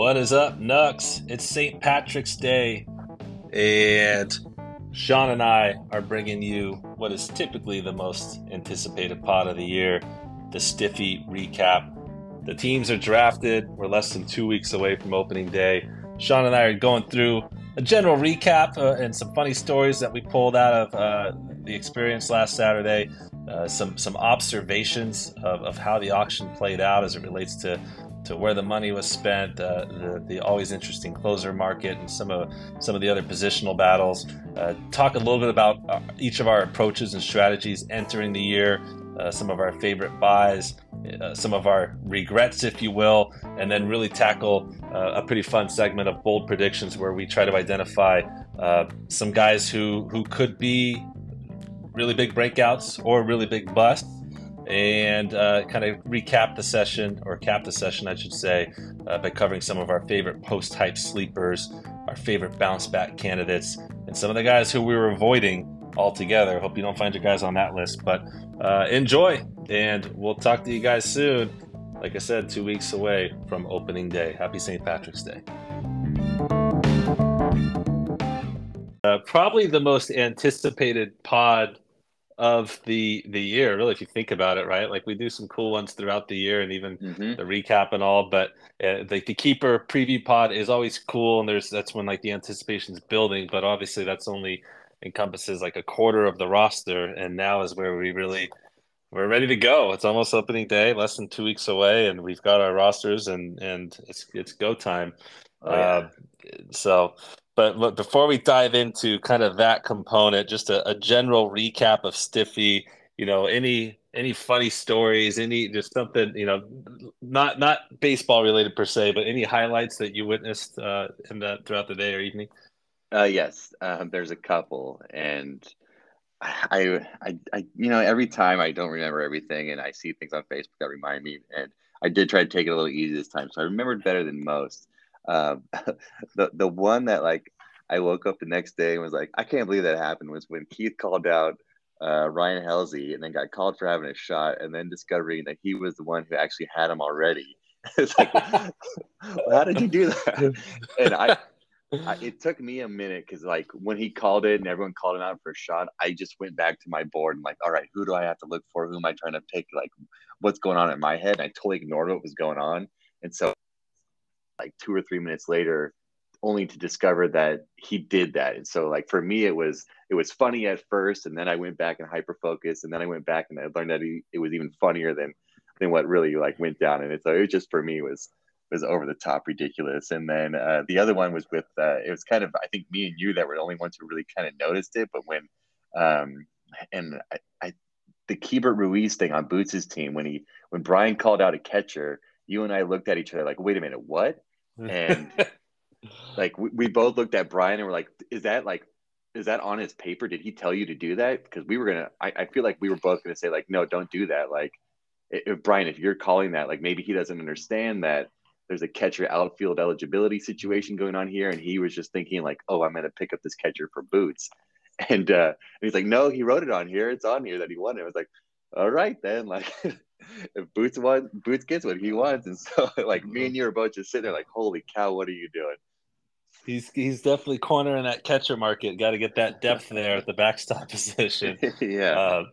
What is up, Nux? It's St. Patrick's Day, and Sean and I are bringing you what is typically the most anticipated pod of the year the STIFFI recap. The teams are drafted. We're less than two weeks away from opening day. Sean and I are going through a general recap uh, and some funny stories that we pulled out of uh, the experience last Saturday. Uh, some some observations of, of how the auction played out as it relates to to where the money was spent, uh, the, the always interesting closer market, and some of some of the other positional battles. Uh, talk a little bit about uh, each of our approaches and strategies entering the year, uh, some of our favorite buys, uh, some of our regrets, if you will, and then really tackle uh, a pretty fun segment of bold predictions where we try to identify some guys who who could be really big breakouts or really big busts and uh, kind of recap the session, or cap the session, I should say, uh, by covering some of our favorite post hype sleepers, our favorite bounce back candidates, and some of the guys who we were avoiding altogether. Hope you don't find your guys on that list, but uh, enjoy, and we'll talk to you guys soon. Like I said, two weeks away from opening day. Happy St. Patrick's Day. Uh, probably the most anticipated pod of the the year really if you think about it right like we do some cool ones throughout the year and even mm-hmm. the recap and all but uh, the, the keeper preview pod is always cool and there's that's when like the anticipation is building but obviously that's only encompasses like a quarter of the roster and now is where we really we're ready to go it's almost opening day less than two weeks away and we've got our rosters and and it's it's go time oh, yeah. uh, so but look, before we dive into kind of that component, just a, a general recap of STIFFI. You know, any any funny stories, any just something you know, not not baseball related per se, but any highlights that you witnessed uh, in that throughout the day or evening. Uh, yes, um, there's a couple, and I, I, I, you know, every time I don't remember everything, and I see things on Facebook that remind me, and I did try to take it a little easy this time, so I remembered better than most. Um, the the one that like I woke up the next day and was like, I can't believe that happened was when Keith called out uh, Ryan Helsley and then got called for having a shot and then discovering that he was the one who actually had him already. it's like, well, how did you do that? And I, I it took me a minute because like when he called it and everyone called him out for a shot, I just went back to my board and like, all right, who do I have to look for? Who am I trying to pick? Like, what's going on in my head? And I totally ignored what was going on. And so like two or three minutes later, only to discover that he did that. And so like for me, it was it was funny at first, and then I went back and hyper focused, and then I went back and I learned that he, it was even funnier than than what really like went down. And it so it was just for me was was over the top ridiculous. And then uh, the other one was with uh, it was kind of I think me and you that were the only ones who really kind of noticed it. But when um, and I, I the Keibert Ruiz thing on Boots's team when he when Brian called out a catcher, you and I looked at each other like, wait a minute, what? And like we, we both looked at Brian and we're like, is that like is that on his paper? Did he tell you to do that? Because we were gonna I, I feel like we were both gonna say, like, no, don't do that. Like if Brian, if you're calling that, like maybe he doesn't understand that there's a catcher outfield eligibility situation going on here, and he was just thinking like, oh, I'm gonna pick up this catcher for boots. And uh and he's like, No, he wrote it on here. It's on here that he wanted. It was like, All right then, like if Boots wants Boots gets what he wants. And so like me and you are both just sitting there like, Holy cow, what are you doing? He's he's definitely cornering that catcher market. Got to get that depth there at the backstop position. yeah. Uh,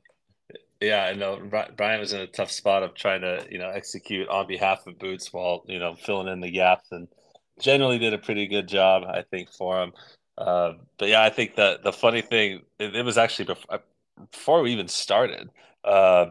yeah, I know Brian was in a tough spot of trying to, you know, execute on behalf of Boots while, you know, filling in the gaps and generally did a pretty good job, I think, for him. Uh, but yeah, I think that the funny thing, it, it was actually before, uh, before, we even started, uh,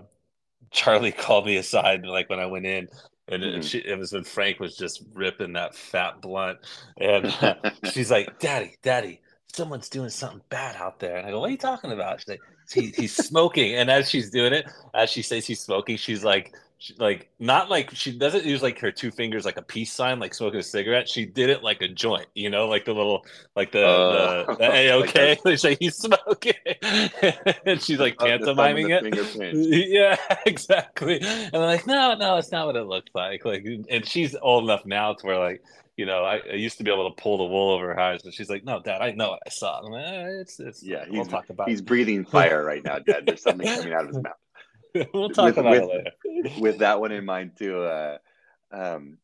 Charlie called me aside, like when I went in, and mm-hmm. she, it was when Frank was just ripping that fat blunt, and uh, she's like, "Daddy, Daddy, someone's doing something bad out there." And I go, "What are you talking about?" She's like, he, "He's smoking." And as she's doing it, as she says he's smoking, she's like, she, like not like she doesn't use like her two fingers like a peace sign like smoking a cigarette she did it like a joint you know like the little like the uh, the, the a-ok like like he's smoking and she's like pantomiming it yeah exactly and i'm like no no it's not what it looked like like and she's old enough now to where like you know, I, I, used to be able to pull the wool over her eyes, but she's like, "No, Dad, I know what I saw." I'm like, eh, "It's, it's, yeah." He's, we'll talk about. He's it. breathing fire right now, Dad. There's something coming out of his mouth. we'll talk with, about with, it later. with that one in mind too, uh, um,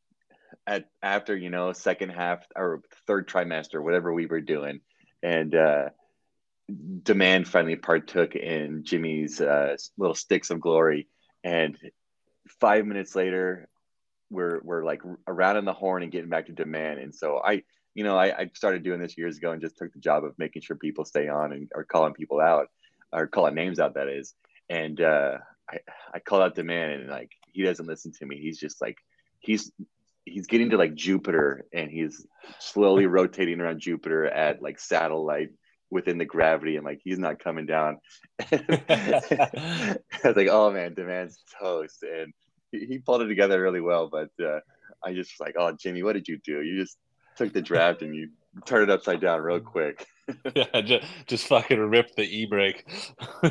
at after you know second half or third trimester, whatever we were doing, and uh, demand finally partook in Jimmy's uh, little sticks of glory, and five minutes later, we're we're like around in the horn and getting back to demand, and so I. You know, I, I started doing this years ago and just took the job of making sure people stay on and or calling people out or calling names out. That is, and uh, I I called out demand and like he doesn't listen to me. He's just like he's he's getting to like Jupiter and he's slowly rotating around Jupiter at like satellite within the gravity and like he's not coming down. I was like, oh man, demand's toast. And he, he pulled it together really well. But uh, I just was like, oh Jimmy, what did you do? You just took the draft and you turned it upside down real quick. yeah, just, just fucking rip the e brake.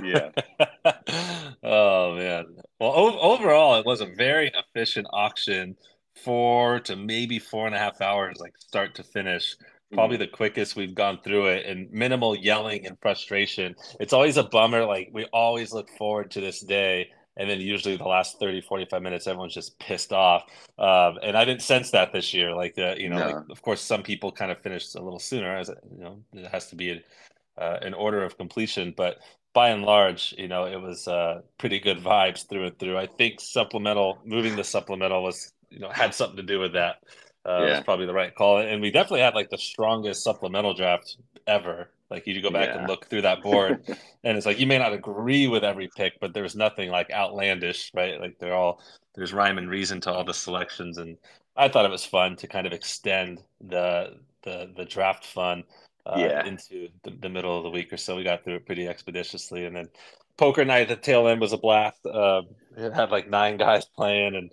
yeah. oh man. Well, o- overall, it was a very efficient auction four to maybe four and a half hours, like start to finish. Probably mm-hmm. the quickest we've gone through it and minimal yelling and frustration. It's always a bummer. Like we always look forward to this day. And then usually the last 30, 45 minutes, everyone's just pissed off. Um, and I didn't sense that this year. Like, the, you know, no. like, of course, some people kind of finished a little sooner as, you know, it has to be a, uh, an order of completion. But by and large, you know, it was uh, pretty good vibes through and through. I think supplemental, moving the supplemental was you know had something to do with that. Uh, yeah. was probably the right call, and we definitely had like the strongest supplemental draft ever. Like you go back yeah. and look through that board, and it's like you may not agree with every pick, but there's nothing like outlandish, right? Like they're all there's rhyme and reason to all the selections, and I thought it was fun to kind of extend the the the draft fun uh, yeah. into the, the, middle of the week or so. We got through it pretty expeditiously, and then poker night at the tail end was a blast. Uh, it had like nine guys playing, and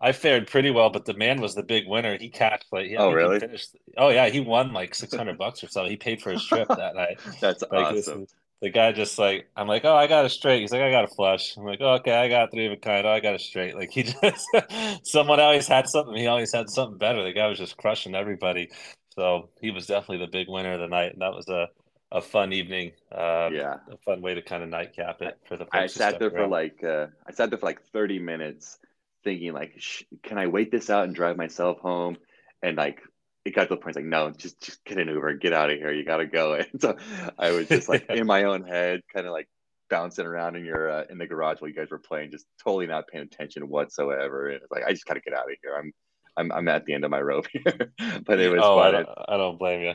I fared pretty well, but the man was the big winner. He cashed like oh really? Finished, oh yeah, he won like six hundred bucks or so. He paid for his trip that night. That's like, awesome. This, the guy just like I'm like, oh, I got a straight. He's like, I got a flush. I'm like, oh, okay, I got three of a kind. Oh, I got a straight. Like he just someone always had something. He always had something better. The guy was just crushing everybody. So he was definitely the big winner of the night, and that was a a fun evening. Uh, yeah, a fun way to kind of nightcap it for the. I sat there around. for like uh, I sat there for like thirty minutes thinking like, can I wait this out and drive myself home? And like, it got to the point like, no, just just get an Uber, get out of here. You got to go. And so I was just like in my own head, kind of like bouncing around in your uh, in the garage while you guys were playing, just totally not paying attention whatsoever. And it's like, I just got to get out of here. I'm I'm I'm at the end of my rope here. but it was oh, fun. I don't, I don't blame you.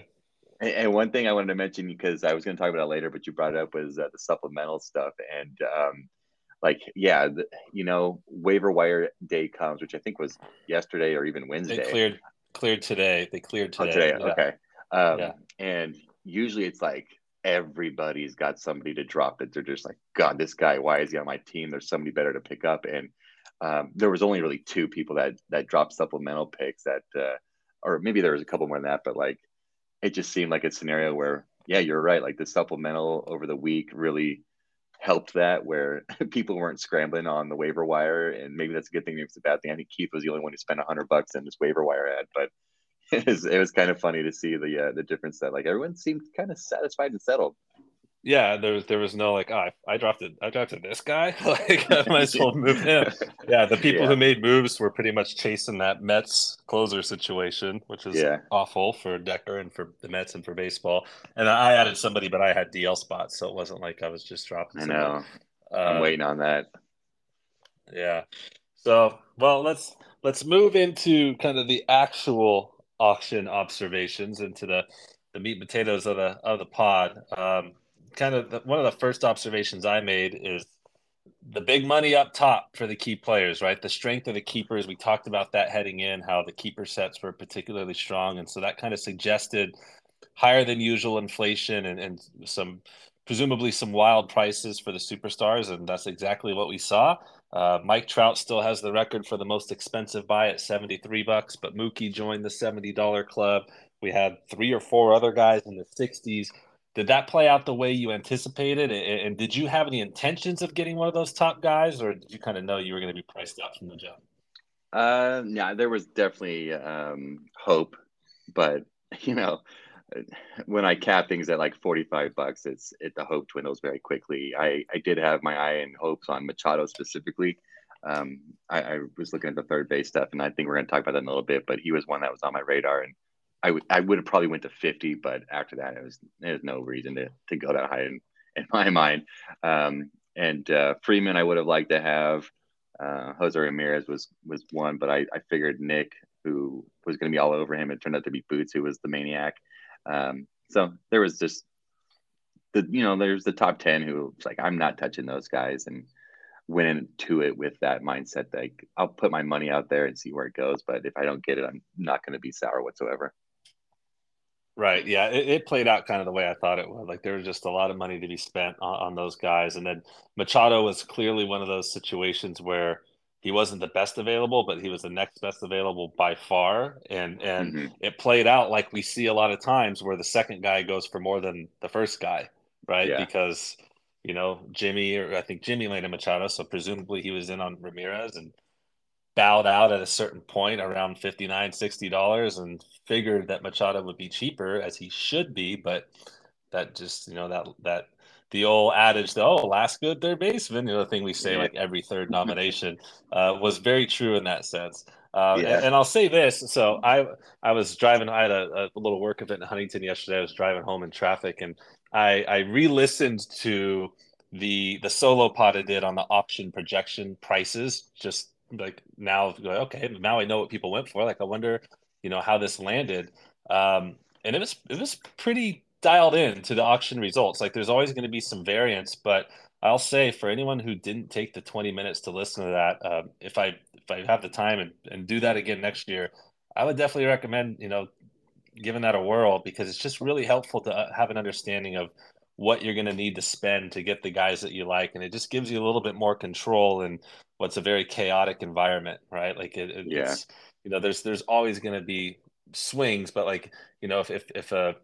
And, and, one thing I wanted to mention because I was going to talk about it later, but you brought it up was uh, the supplemental stuff and. um like yeah the, you know waiver wire day comes which i think was yesterday or even wednesday. they cleared cleared today. They cleared today, oh, today. Yeah. okay. Um, yeah. and usually it's like everybody's got somebody to drop it. They're just like god this guy why is he on my team? There's somebody better to pick up. And um, there was only really two people that that dropped supplemental picks that uh, or maybe there was a couple more than that but like it just seemed like a scenario where yeah you're right. Like the supplemental over the week really helped that where people weren't scrambling on the waiver wire and maybe that's a good thing maybe it's a bad thing. I think keith was the only one who spent 100 bucks in this waiver wire ad but it was, it was kind of funny to see the uh, the difference that like everyone seemed kind of satisfied and settled yeah, there was there was no like, oh, I, I drafted I drafted this guy. like I might as well move him. Yeah, the people yeah. who made moves were pretty much chasing that Mets closer situation, which is yeah. awful for Decker and for the Mets and for baseball. And I added somebody, but I had DL spots, so it wasn't like I was just dropping. I know. Uh, I'm waiting on that. Yeah. So well, let's let's move into kind of the actual auction observations into the the meat and potatoes of the of the pod. Um, kind of the, one of the first observations I made is the big money up top for the key players, right? The strength of the keepers. We talked about that heading in, how the keeper sets were particularly strong. And so that kind of suggested higher than usual inflation and, and some presumably some wild prices for the superstars. And that's exactly what we saw. Uh, Mike Trout still has the record for the most expensive buy at 73 bucks, but Mookie joined the $70 club. We had three or four other guys in the 60s did that play out the way you anticipated? And did you have any intentions of getting one of those top guys, or did you kind of know you were going to be priced out from the jump? Uh, yeah, there was definitely um, hope, but you know, when I cap things at like forty-five bucks, it's it the hope dwindles very quickly. I I did have my eye and hopes on Machado specifically, Um, I, I, was looking at the third base stuff, and I think we're going to talk about that in a little bit. But he was one that was on my radar, and I would I would have probably went to 50, but after that, it was there's no reason to to go that high in, in my mind. Um, and uh, Freeman, I would have liked to have. Uh, Jose Ramirez was was one, but I, I figured Nick, who was going to be all over him, it turned out to be Boots, who was the maniac. Um, so there was just the you know there's the top ten who like I'm not touching those guys and went into it with that mindset like I'll put my money out there and see where it goes, but if I don't get it, I'm not going to be sour whatsoever. Right. Yeah. It, it, played out kind of the way I thought it would. Like there was just a lot of money to be spent on, on, those guys. And then Machado was clearly one of those situations where he wasn't the best available, but he was the next best available by far. And and mm-hmm. it played out like we see a lot of times where the second guy goes for more than the first guy, right? Yeah. Because, you know, Jimmy or I think Jimmy landed Machado, so presumably he was in on Ramirez and bowed out at a certain point around 59 60 dollars and figured that machado would be cheaper as he should be but that just you know that that the old adage that oh last good third baseman you know the thing we say yeah. like every third nomination uh, was very true in that sense uh, yeah. and, and, I'll say this. So I I was driving. I had a, a, little work event in Huntington yesterday. I was driving home in traffic, and I I re-listened to the the solo pod I did on the auction projection prices just like now okay now i know what people went for. Like i wonder you know how this landed. Um and it was it was pretty dialed in to the auction results. Like there's always going to be some variance but i'll say for anyone who didn't take the 20 minutes to listen to that uh, if i if i have the time and, and do that again next year i would definitely recommend you know giving that a whirl because it's just really helpful to uh, have an understanding of what you're going to need to spend to get the guys that you like and it just gives you a little bit more control in what's a very chaotic environment right like it, it, yeah. it's you know there's there's always going to be swings but like you know if if, if a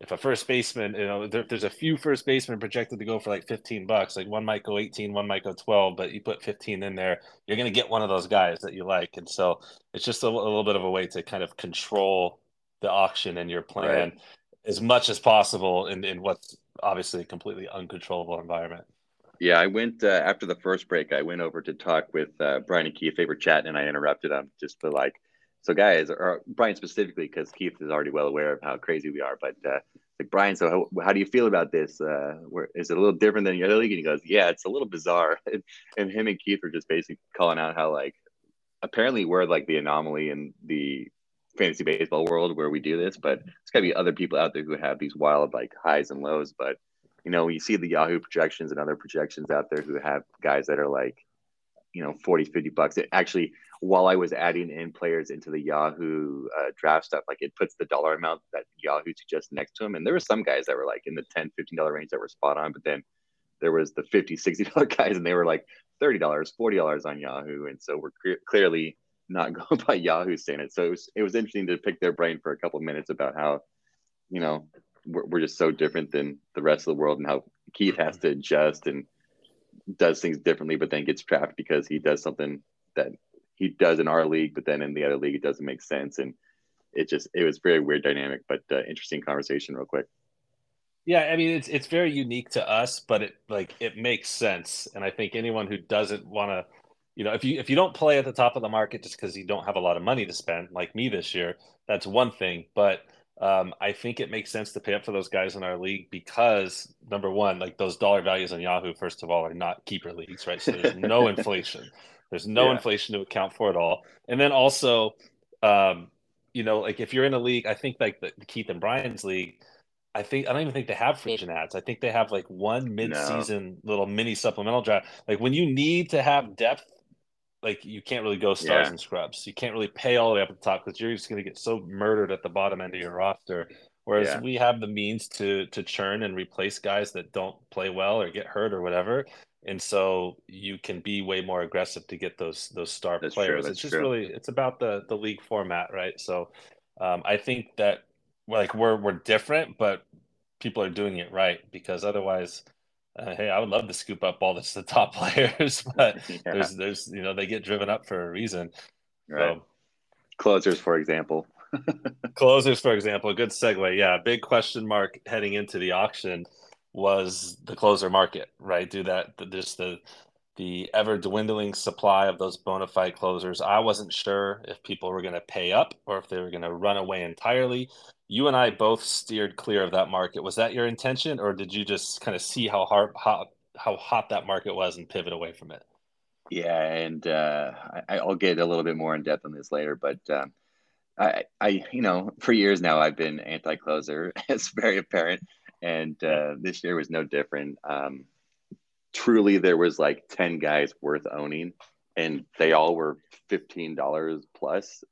if a first baseman you know there, there's a few first basemen projected to go for like 15 bucks like one might go 18 one might go 12 but you put 15 in there you're going to get one of those guys that you like and so it's just a, a little bit of a way to kind of control the auction and your plan right. as much as possible in, in what's obviously completely uncontrollable environment. Yeah, I went uh, after the first break. I went over to talk with uh, Brian and Keith. They were chatting, and I interrupted them just to like, so guys, or Brian specifically, because Keith is already well aware of how crazy we are. But uh, like Brian, so how, how, do you feel about this? Uh, where is it a little different than the other league? And he goes, yeah, it's a little bizarre. and, and him and Keith were just basically calling out how like apparently we're like the anomaly in the fantasy baseball world where we do this, but there's got to be other people out there who have these wild like highs and lows. But you know, you see the Yahoo projections and other projections out there who have guys that are like, you know, 40, 50 bucks. It actually, while I was adding in players into the Yahoo uh, draft stuff, like it puts the dollar amount that Yahoo suggests next to them. And there were some guys that were like in the 10, $15 range that were spot on, but then there was the 50, $60 guys and they were like $30, $40 on Yahoo. And so we're cre- clearly not going by Yahoo saying it. So it was it was interesting to pick their brain for a couple minutes about how, you know, we're, we're just so different than the rest of the world and how Keith has to adjust and does things differently, but then gets trapped because he does something that he does in our league, but then in the other league it doesn't make sense. And it just it was very weird dynamic, but uh, interesting conversation real quick. Yeah, I mean it's it's very unique to us, but it like it makes sense. And I think anyone who doesn't want to you know, if you if you don't play at the top of the market just because you don't have a lot of money to spend, like me this year, that's one thing. But um, I think it makes sense to pay up for those guys in our league because number one, like those dollar values on Yahoo, first of all, are not keeper leagues, right? So there's no inflation. There's no yeah. inflation to account for at all. And then also, um, you know, like if you're in a league, I think like the, the Keith and Brian's league, I think I don't even think they have free agent ads. I think they have like one mid-season no. little mini supplemental draft. Like when you need to have depth like you can't really go stars yeah. and scrubs. You can't really pay all the way up at the top because you're just going to get so murdered at the bottom end of your roster. Whereas yeah. we have the means to to churn and replace guys that don't play well or get hurt or whatever, and so you can be way more aggressive to get those those star That's players. It's just true. really it's about the the league format, right? So um, I think that like we're we're different, but people are doing it right because otherwise uh, hey, I would love to scoop up all this, the top players, but yeah. there's there's you know they get driven up for a reason. Right. So, closers, for example. closers, for example, good segue. Yeah, big question mark heading into the auction was the closer market, right? Do that just the the ever dwindling supply of those bona fide closers. I wasn't sure if people were going to pay up or if they were going to run away entirely. You and I both steered clear of that market. Was that your intention, or did you just kind of see how hard, hot, how hot that market was and pivot away from it? Yeah, and uh, I, will get a little bit more in depth on this later, but um, I, I, you know, for years now I've been anti-closer. it's very apparent, and uh, this year was no different. Um, truly there was like 10 guys worth owning and they all were $15 plus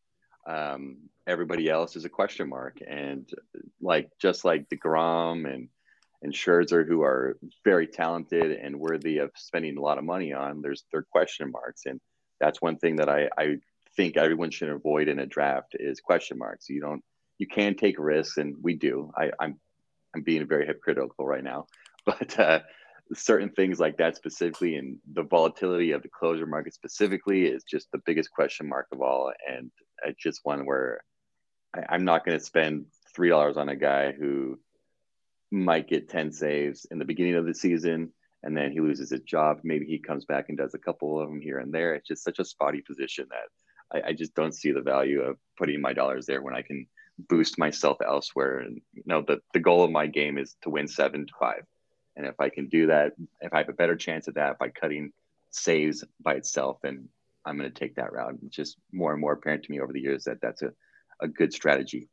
um, everybody else is a question mark. And like just like DeGrom and and Scherzer who are very talented and worthy of spending a lot of money on there's their question marks. And that's one thing that I, I think everyone should avoid in a draft is question marks. You don't you can take risks and we do. I, I'm I'm being very hypocritical right now but uh, certain things like that specifically and the volatility of the closer market specifically is just the biggest question mark of all. And it's just one where I, am not going to spend three dollars on a guy who might get 10 saves in the beginning of the season and then he loses his job. Maybe he comes back and does a couple of them here and there. It's just such a spotty position that I, I just don't see the value of putting my dollars there when I can boost myself elsewhere. And you know, the, the goal of my game is to win seven to five. And if I can do that, if I have a better chance at that by cutting saves by itself, then I'm going to take that route. It's just more and more apparent to me over the years that that's a, a good strategy.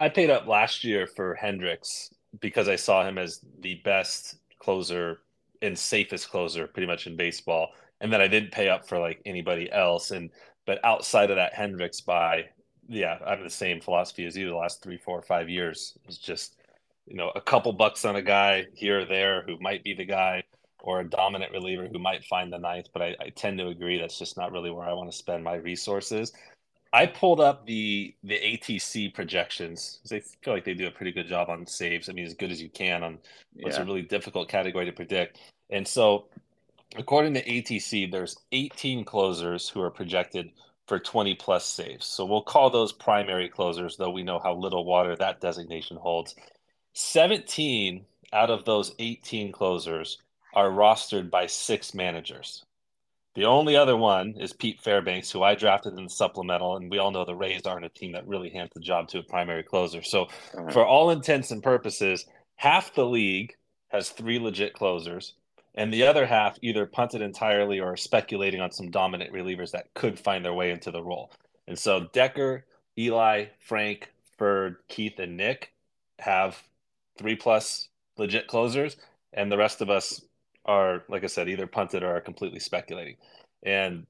I paid up last year for Hendriks because I saw him as the best closer and safest closer pretty much in baseball. And then I didn't pay up for like anybody else. And but outside of that Hendriks buy, yeah, I have the same philosophy as you the last three, four, five years. It's just you know a couple bucks on a guy here or there who might be the guy or a dominant reliever who might find the ninth but I, I tend to agree that's just not really where i want to spend my resources i pulled up the the atc projections. They feel like they do a pretty good job on saves. I mean as good as you can on what's yeah. a really difficult category to predict. And so according to atc there's 18 closers who are projected for 20 plus saves. So we'll call those primary closers though we know how little water that designation holds. 17 out of those 18 closers are rostered by six managers. The only other one is Pete Fairbanks, who I drafted in the supplemental, and we all know the Rays aren't a team that really hands the job to a primary closer. So, uh-huh. for all intents and purposes, half the league has three legit closers, and the other half either punted entirely or are speculating on some dominant relievers that could find their way into the role. And so, Decker, Eli, Frank, Ferd, Keith, and Nick have three plus legit closers, and the rest of us are, like I said, either punted or are completely speculating. And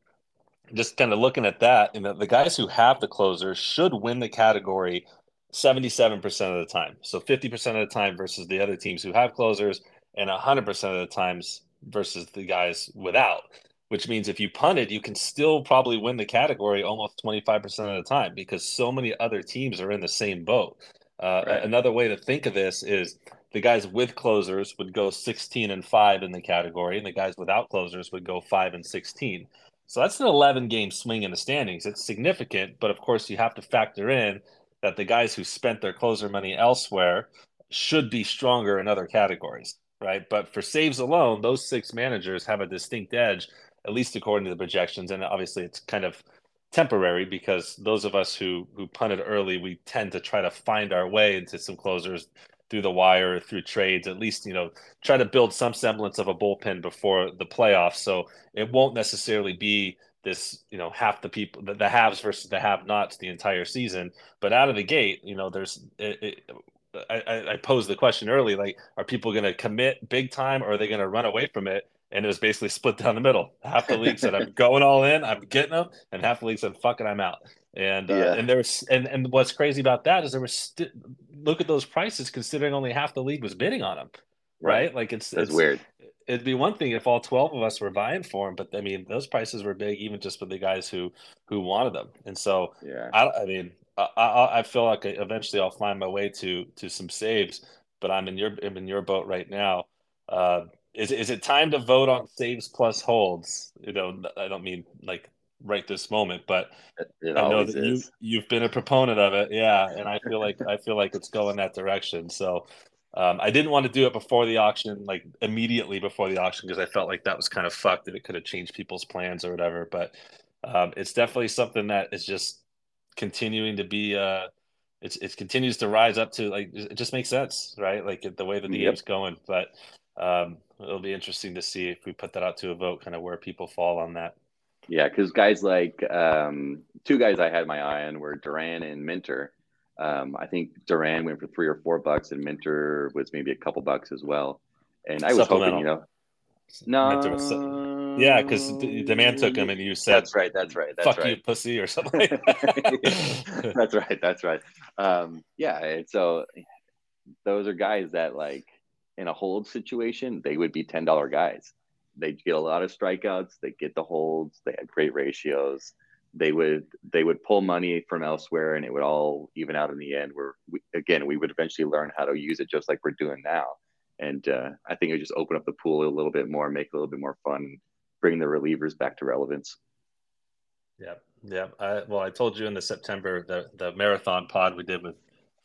just kind of looking at that, and the, the guys who have the closers should win the category 77% of the time. So 50% of the time versus the other teams who have closers, and 100% of the times versus the guys without. Which means if you punted, you can still probably win the category almost 25% of the time because so many other teams are in the same boat. Uh, right. Another way to think of this is the guys with closers would go 16 and 5 in the category, and the guys without closers would go 5 and 16. So that's an 11 game swing in the standings. It's significant, but of course, you have to factor in that the guys who spent their closer money elsewhere should be stronger in other categories, right? But for saves alone, those six managers have a distinct edge, at least according to the projections. And obviously, it's kind of temporary because those of us who who punted early, we tend to try to find our way into some closers through the wire, through trades, at least, you know, try to build some semblance of a bullpen before the playoffs. So it won't necessarily be this, you know, half the people, the, the haves versus the have nots the entire season. But out of the gate, you know, there's, it, it, I, I posed the question early, like, are people going to commit big time or are they going to run away from it? and it was basically split down the middle. Half the league said I'm going all in, I'm getting them, and half the league said fuck it, I'm out. And uh, yeah. and there's and and what's crazy about that is there was st- look at those prices considering only half the league was bidding on them, right? right? Like it's that's it's, weird. It'd be one thing if all twelve of us were vying for them, but I mean those prices were big even just for the guys who who wanted them. And so yeah, I, I mean I, I, I feel like eventually I'll find my way to to some saves, but I'm in your I'm in your boat right now. Uh, is is it time to vote on saves plus holds? You know, I don't mean like right this moment, but it I know that is. you you've been a proponent of it, yeah, and I feel like I feel like it's going that direction. So, Um, I didn't want to do it before the auction, like immediately before the auction, because I felt like that was kind of fucked and it could have changed people's plans or whatever. But um, it's definitely something that is just continuing to be. Uh, it's it continues to rise up to like it just makes sense, right? Like the way that the yep. going. But um, it'll be interesting to see if we put that out to a vote, kind of where people fall on that. Yeah, because guys like um, two guys I had my eye on were Duran and Minter um, I think Duran went for three or four bucks, and Minter was maybe a couple bucks as well. And I was hoping, you know, no, yeah, because the man took him, and you said, "That's right, that's right, that's fuck right. you, pussy," or something. that's right, that's right. Um, yeah, and so those are guys that, like, in a hold situation, they would be ten dollar guys. They get a lot of strikeouts. They get the holds. They had great ratios. They would they would pull money from elsewhere and it would all even out in the end where we, again we would eventually learn how to use it just like we're doing now. And uh, i think it would just open up the pool a little bit more make it a little bit more fun bring the relievers back to relevance. Yep. Yep. I, well i told you in the september the, the marathon pod we did with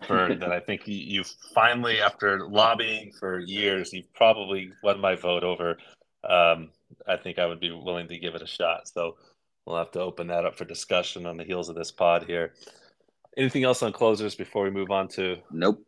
Berg that i think you, you finally after lobbying for years you've probably won my vote over um, i think i would be willing to give it a shot so we'll have to open that up for discussion on the heels of this pod here. Anything else on closers before we move on to? Nope.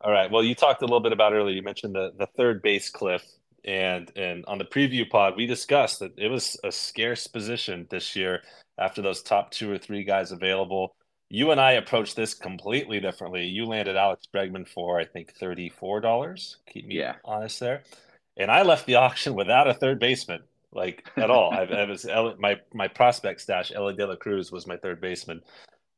All right. Well, you talked a little bit about earlier. You mentioned the the third base cliff, and and on the preview pod, we discussed that it was a scarce position this year after those top two or three guys available. You and I approached this completely differently. You landed Alex Bregman for I think thirty four dollars. Keep me yeah. honest there. And I left the auction without a third baseman like at all. I, I was my my prospect stash. Elly De La Cruz was my third baseman.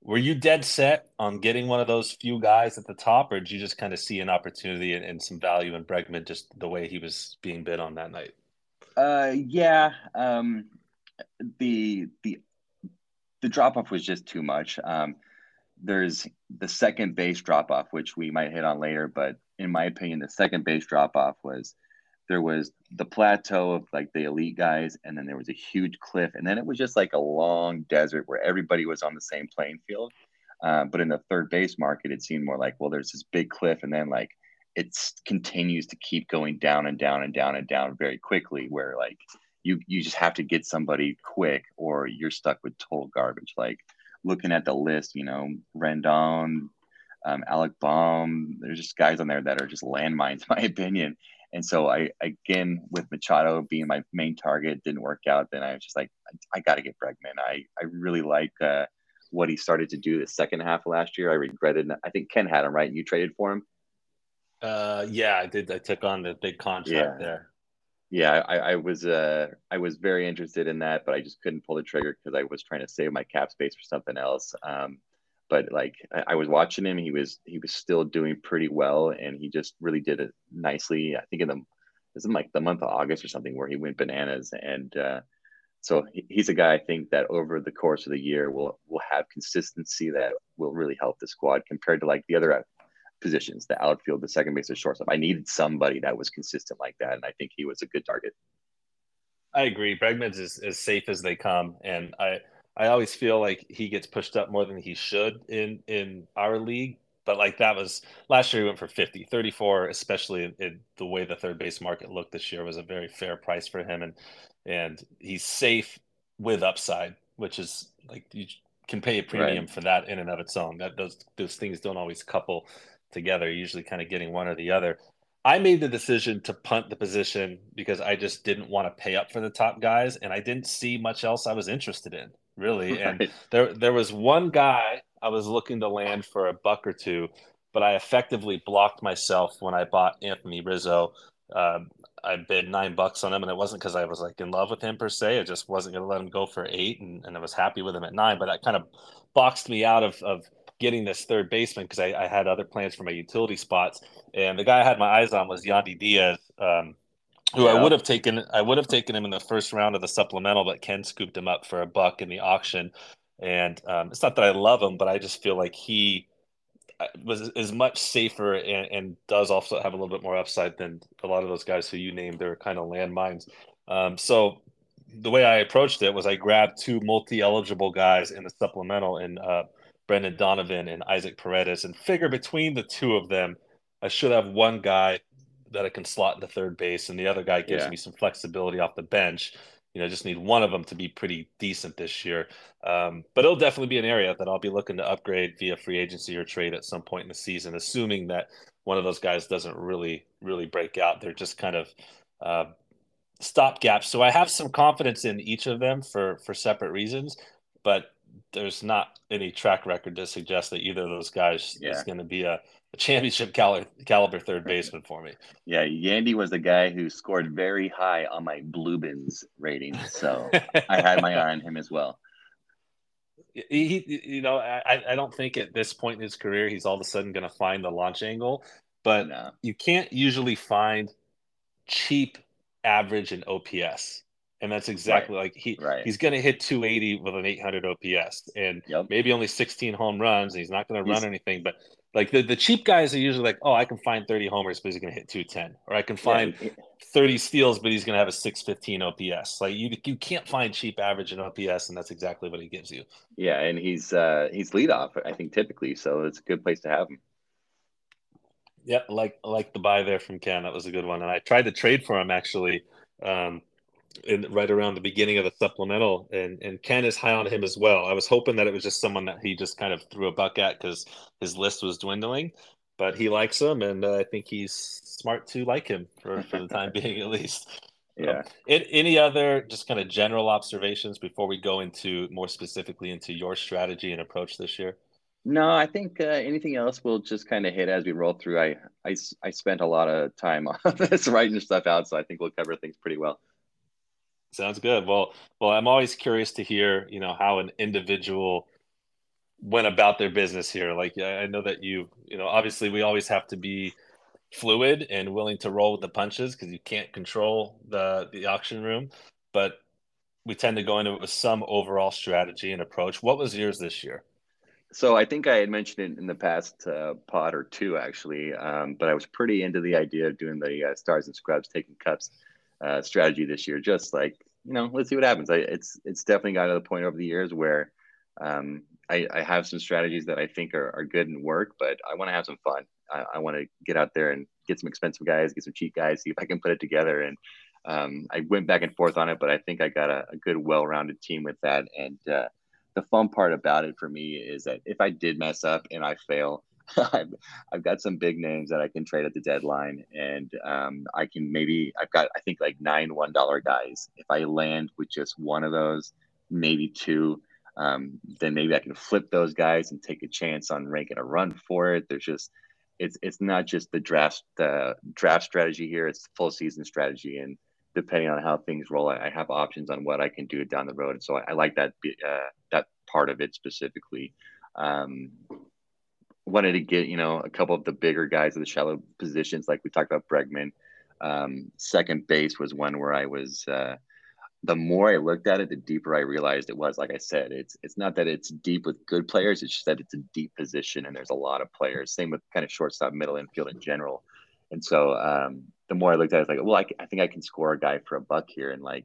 Were you dead set on getting one of those few guys at the top, or did you just kind of see an opportunity and, and some value in Bregman just the way he was being bid on that night? Uh, yeah. Um, the the the drop off was just too much. Um, there's the second base drop off, which we might hit on later, but in my opinion, the second base drop off was there was the plateau of like the elite guys and then there was a huge cliff and then it was just like a long desert where everybody was on the same playing field uh, but in the third base market it seemed more like well there's this big cliff and then like it continues to keep going down and down and down and down very quickly where like you you just have to get somebody quick or you're stuck with total garbage like looking at the list you know rendon um, Alec Bohm, there's just guys on there that are just landmines, in my opinion. And so I again with Machado being my main target didn't work out. Then I was just like, I, I got to get Bregman. I I really like uh, what he started to do the second half of last year. I regretted. I think Ken had him right. and You traded for him. Uh, yeah, I did. I took on the big contract yeah. there. Yeah, I, I was uh I was very interested in that, but I just couldn't pull the trigger because I was trying to save my cap space for something else. Um, but like I, was watching him, he was he was still doing pretty well, and he just really did it nicely. I think in the was in like the month of August or something where he went bananas, and uh, so he's a guy I think that over the course of the year will will have consistency that will really help the squad compared to like the other positions, the outfield, the second base, the shortstop. I needed somebody that was consistent like that, and I think he was a good target. I agree. Bregman's is as safe as they come, and I I always feel like he gets pushed up more than he should in in our league. But like that was last year, he went for 50, 34, especially in, in the way the third base market looked this year was a very fair price for him, and and he's safe with upside, which is like you can pay a premium right. for that in and of its own. That those those things don't always couple together. You're usually kind of getting one or the other. I made the decision to punt the position because I just didn't want to pay up for the top guys, and I didn't see much else I was interested in really. Right. And there there was one guy I was looking to land for a buck or two, but I effectively blocked myself when I bought Anthony Rizzo. Um, I bid nine bucks on him, and it wasn't because I was like in love with him per se. I just wasn't going to let him go for eight, and, and I was happy with him at nine. But that kind of boxed me out of, of getting this third baseman because I, I, had other plans for my utility spots. And the guy I had my eyes on was Yandy Diaz. Um, who yeah. I would have taken. I would have taken him in the first round of the supplemental, but Ken scooped him up for a buck in the auction. And um, it's not that I love him, but I just feel like he uh, was is much safer and, and, does also have a little bit more upside than a lot of those guys who you named. They're kind of landmines. Um, so the way I approached it was I grabbed two multi-eligible guys in the supplemental in uh, Brendan Donovan and Isaac Paredes, and figure between the two of them I should have one guy that I can slot into third base, and the other guy gives Yeah. me some flexibility off the bench. You know, just need one of them to be pretty decent this year. Um, but it'll definitely be an area that I'll be looking to upgrade via free agency or trade at some point in the season, assuming that one of those guys doesn't really, really break out. They're just kind of uh, stopgaps. So I have some confidence in each of them for for separate reasons, but there's not any track record to suggest that either of those guys Yeah. is going to be a, a championship caliber, caliber third baseman for me. Yeah, Yandy was the guy who scored very high on my Bluebins rating, so I had my eye on him as well. he, he- you know, I, I don't think at this point in his career he's all of a sudden going to find the launch angle, but No. you can't usually find cheap average in OPS. And that's exactly like he Right. he's going to hit 280 with an 800 OPS and Yep. maybe only 16 home runs. And he's not going to run anything, but like the, the cheap guys are usually like, oh, I can find 30 homers, but he's going to hit 210, or I can find Yeah, 30 steals, but he's going to have a 615 OPS. Like you, you can't find cheap average in OPS, and that's exactly what he gives you. yeah, and he's uh he's leadoff, I think typically, so it's a good place to have him. Yep, like like the buy there from Ken. That was a good one, and I tried to trade for him actually, um, in right around the beginning of the supplemental, and and Ken is high on him as well. I was hoping that it was just someone that he just kind of threw a buck at because his list was dwindling, but he likes him, and uh, I think he's smart to like him for for the time being at least. Yeah. It, any other just kind of general observations before we go into more specifically into your strategy and approach this year? No, I think uh, anything else we'll just kind of hit as we roll through. I, I, I spent a lot of time on this writing stuff out, so I think we'll cover things pretty well. Sounds good. Well, well, I'm always curious to hear, you know, how an individual went about their business here. Like, I know that you, you know, obviously we always have to be fluid and willing to roll with the punches because you can't control the the auction room, but we tend to go into it with some overall strategy and approach. What was yours this year? So I think I had mentioned it in the past uh, pod or two actually, um, but I was pretty into the idea of doing the uh, stars and scrubs taking cups uh, strategy this year. Just like you know, let's see what happens. I, it's it's definitely got to the point over the years where um, I, I have some strategies that I think are, are good and work, but I want to have some fun. I, I want to get out there and get some expensive guys, get some cheap guys, see if I can put it together. And um, I went back and forth on it, but I think I got a, a good, well-rounded team with that. And uh, the fun part about it for me is that if I did mess up and I fail, I've, I've got some big names that I can trade at the deadline, and um, I can maybe I've got I think like nine one dollar guys. If I land with just one of those, maybe two, um, then maybe I can flip those guys and take a chance on ranking a run for it. There's just it's it's not just the draft uh, draft strategy here; it's the full season strategy, and depending on how things roll, I, I have options on what I can do down the road. So I, I like that uh, that part of it specifically. Um, wanted to get you know a couple of the bigger guys of the shallow positions, like we talked about Bregman. Um, second base was one where I was. Uh, the more I looked at it, the deeper I realized it was. Like I said, it's it's not that it's deep with good players; it's just that it's a deep position and there's a lot of players. Same with kind of shortstop, middle infield in general. And so um, the more I looked at it, it's like, well, I, I think I can score a guy for a buck here and like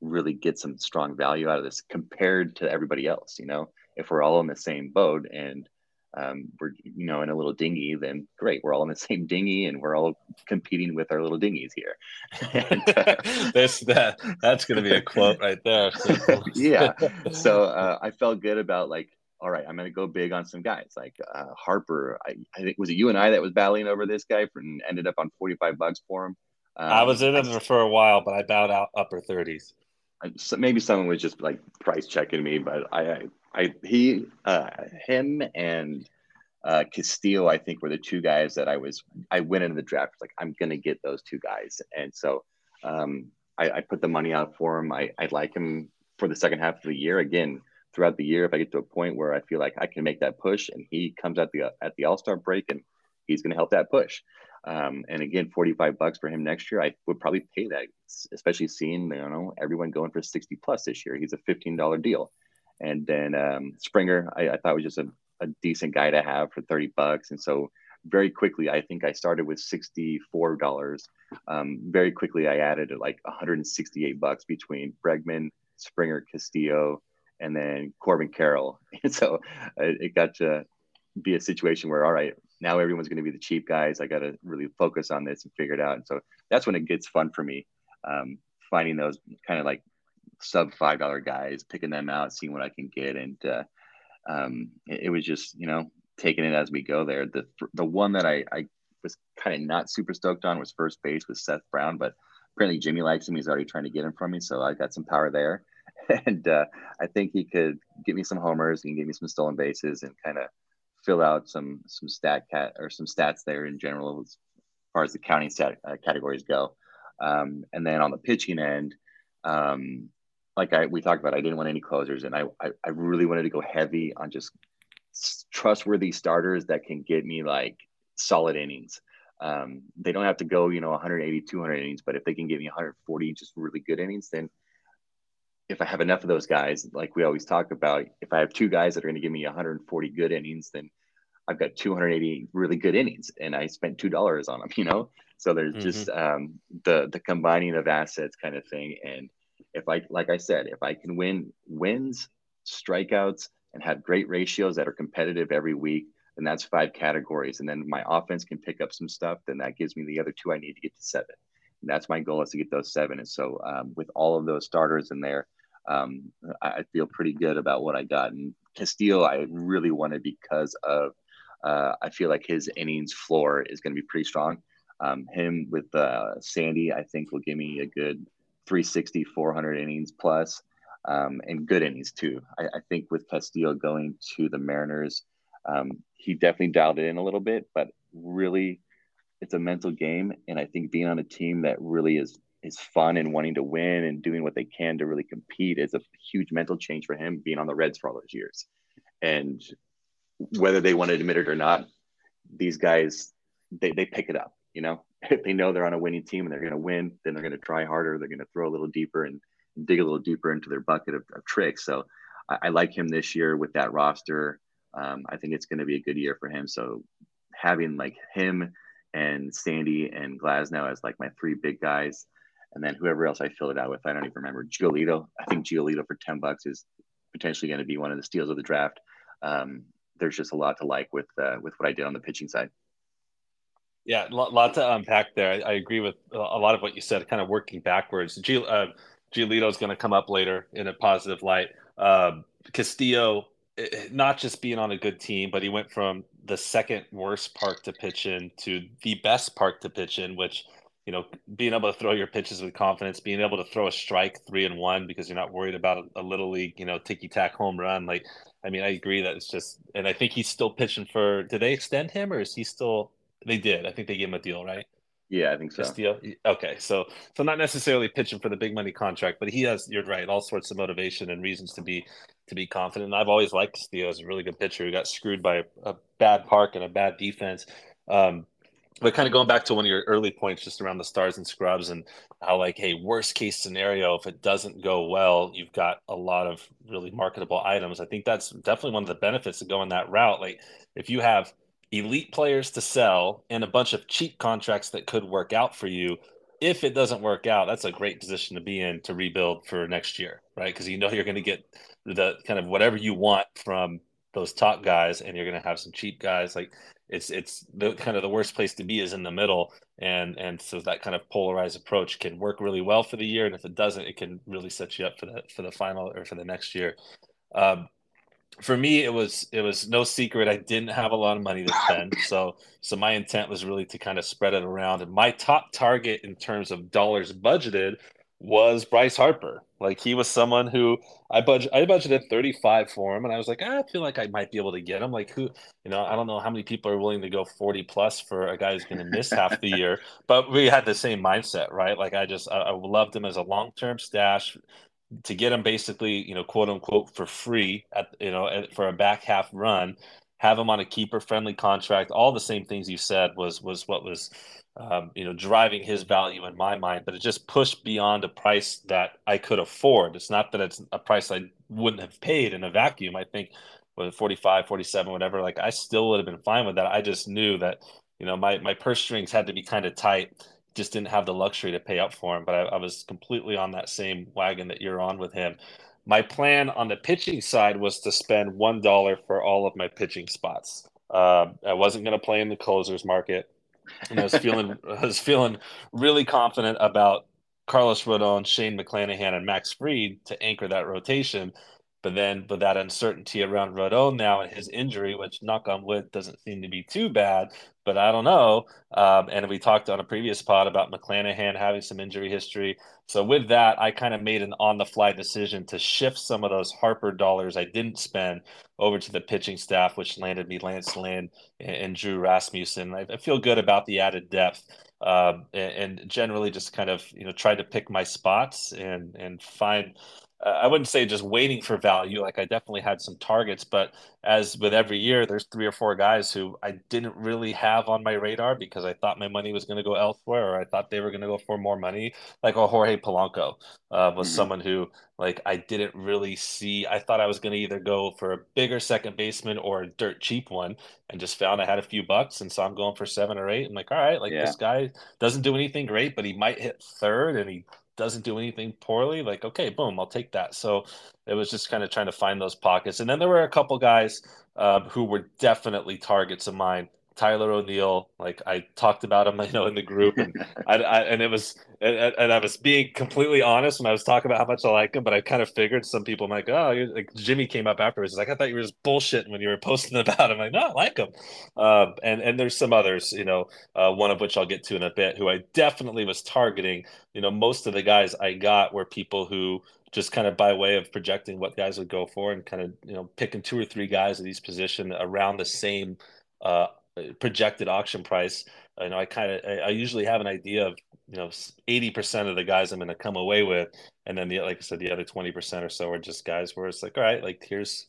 really get some strong value out of this compared to everybody else. You know, if we're all in the same boat and um, we're you know in a little dinghy, then great, we're all in the same dinghy and we're all competing with our little dinghies here. and, uh, this that that's going to be a quote right there. yeah. So uh, I felt good about like, all right, I'm going to go big on some guys like uh, Harper. I, I, think was it you and I that was battling over this guy for, and ended up on 45 bucks for him. Um, I was in I, it for a while, but I bowed out upper 30s. Maybe someone was just like price checking me, but I, I, he, uh, him and uh, Castillo, I think were the two guys that I was, I went into the draft like I'm to get those two guys. And so um, I, I, put the money out for him. I, I like him for the second half of the year. Again, throughout the year, if I get to a point where I feel like I can make that push and he comes at the, at the all-star break and he's to help that push. Um, and again, 45 bucks for him next year, I would probably pay that, especially seeing, you know, everyone going for 60 plus this year. He's a $15 deal. And then um, Springer, I, I, thought was just a, a decent guy to have for 30 bucks. And so very quickly, I think I started with $64. Um, very quickly, I added like 168 bucks between Bregman, Springer, Castillo, and then Corbin Carroll. And so uh, it got to be a situation where, all right, now everyone's going to be the cheap guys. I got to really focus on this and figure it out. And so that's when it gets fun for me, um, finding those kind of like sub five dollar guys, picking them out, seeing what I can get, and uh, um, it, it, was just you know taking it as we go. There, the the one that I, I was kind of not super stoked on was first base with Seth Brown, but apparently Jimmy likes him. He's already trying to get him from me, so I got some power there. And uh, I think he could get me some homers. Can give me some stolen bases and kind of fill out some some stat cat or some stats there in general as far as the counting stat uh, categories go. Um, and then on the pitching end, um, like I we talked about, I didn't want any closers, and I, I I really wanted to go heavy on just trustworthy starters that can get me like solid innings. Um, they don't have to go, you know, 180, 200 innings, but if they can give me 140 just really good innings, then if I have enough of those guys, like we always talk about, if I have two guys that are going to give me 140 good innings, then I've got 280 really good innings, and I spent two dollars on them. You know, so there's mm-hmm. just um, the the combining of assets kind of thing. And if I, like I said, if I can win wins, strikeouts, and have great ratios that are competitive every week, then that's five categories. And then my offense can pick up some stuff. Then that gives me the other two I need to get to seven. And that's my goal is to get those seven. And so um, with all of those starters in there, um, I feel pretty good about what I got. And Castillo, I really wanted because of uh, I feel like his innings floor is going to be pretty strong. Um, him with uh, Sandy, I think will give me a good 360, 400 innings plus, um, and good innings too. I, I, think with Castillo going to the Mariners, um, he definitely dialed it in a little bit, but really, it's a mental game, and I think being on a team that really is is fun and wanting to win and doing what they can to really compete is a huge mental change for him being on the Reds for all those years. And whether they want to admit it or not, these guys they, they pick it up. You know, if they know they're on a winning team and they're going to win, then they're going to try harder. They're going to throw a little deeper and dig a little deeper into their bucket of, of tricks. So I, I, like him this year with that roster. Um, I think it's going to be a good year for him. So having like him and Sandy and Glasnow as like my three big guys, and then whoever else I fill it out with, I don't even remember. Giolito, I think Giolito for ten bucks is potentially going to be one of the steals of the draft. Um, there's just a lot to like with uh, with what I did on the pitching side. Yeah, a lot to unpack there. I, I, agree with a lot of what you said. Kind of working backwards. G, uh, Giolito is going to come up later in a positive light. Um, Castillo, eh, eh, not just being on a good team, but he went from the second worst park to pitch in to the best park to pitch in, which you know, being able to throw your pitches with confidence, being able to throw a strike three and one because you're not worried about a, little league, you know, ticky tack home run. Like, I mean, I agree that it's just, and I think he's still pitching for. Did they extend him, or is he still? They did. I think they gave him a deal, right? Yeah, I think so. deal. Okay, so so not necessarily pitching for the big money contract, but he has. You're right. All sorts of motivation and reasons to be to be confident. And I've always liked Castillo as a really good pitcher who got screwed by a, a bad park and a bad defense. Um, but kind of going back to one of your early points just around the stars and scrubs and how like hey worst case scenario if it doesn't go well you've got a lot of really marketable items. I think that's definitely one of the benefits of going that route. Like if you have elite players to sell and a bunch of cheap contracts that could work out for you if it doesn't work out that's a great position to be in to rebuild for next year right? Because you know you're going to get the kind of whatever you want from those top guys and you're going to have some cheap guys. Like it's it's the kind of the worst place to be is in the middle. And and so that kind of polarized approach can work really well for the year. And if it doesn't it can really set you up for the for the final or for the next year. Um, for me it was it was no secret i didn't have a lot of money to spend. So so my intent was really to kind of spread it around. And my top target in terms of dollars budgeted was Bryce Harper. Like he was someone who I budget I budgeted 35 for him and I was like, ah, I feel like I might be able to get him. Like who, you know, I don't know how many people are willing to go 40 plus for a guy who's going to miss half the year, but we had the same mindset, right? Like I just I, I loved him as a long-term stash to get him basically, you know, quote unquote for free at you know, for a back half run, have him on a keeper friendly contract, all the same things you said was was what was um, you know, driving his value in my mind, but it just pushed beyond a price that I could afford. It's not that it's a price I wouldn't have paid in a vacuum. I think with 45, 47, whatever, like I still would have been fine with that. I just knew that, you know, my, my purse strings had to be kind of tight. Just didn't have the luxury to pay up for him, but I, I was completely on that same wagon that you're on with him. My plan on the pitching side was to spend $1 for all of my pitching spots Uh, I wasn't going to play in the closers market, and I was feeling I was feeling really confident about Carlos Rodon, Shane McClanahan, and Max Fried to anchor that rotation. But then with that uncertainty around Rodon now and his injury, which knock on wood doesn't seem to be too bad, but I don't know. Um, and we talked on a previous pod about McClanahan having some injury history. So with that, I kind of made an on the fly decision to shift some of those Harper dollars I didn't spend over to the pitching staff, which landed me Lance Lynn and, and Drew Rasmussen. I, I, feel good about the added depth. Uh, and, and generally just kind of you know try to pick my spots and and find uh, I wouldn't say just waiting for value. Like I definitely had some targets, but as with every year, there's three or four guys who I didn't really have on my radar because I thought my money was going to go elsewhere, or I thought they were going to go for more money. Like a Jorge Polanco uh, was mm-hmm. someone who like I didn't really see. I thought I was going to either go for a bigger second baseman or a dirt cheap one, and just found I had a few bucks, and so I'm going for seven or eight. I'm like, all right, like yeah. this guy doesn't do anything great, but he might hit third, and he doesn't do anything poorly, like okay, boom, I'll take that. So it was just kind of trying to find those pockets. And then there were a couple guys uh, who were definitely targets of mine. Tyler O'Neill, like I talked about him, I know, in the group, and I, I and it was, and, and, I was being completely honest when I was talking about how much I like him, but I kind of figured some people might go, oh, like Jimmy came up afterwards, like I thought you were just bullshitting when you were posting about him. I'm like, no, I like him, uh, and and there's some others, you know, uh, one of which I'll get to in a bit, who I definitely was targeting. You know, most of the guys I got were people who just kind of by way of projecting what guys would go for and kind of you know picking two or three guys at each position around the same uh, projected auction price. I know I kind of I, I usually have an idea of you know eighty percent of the guys I'm going to come away with, and then the like I said the other twenty percent or so are just guys where it's like all right like here's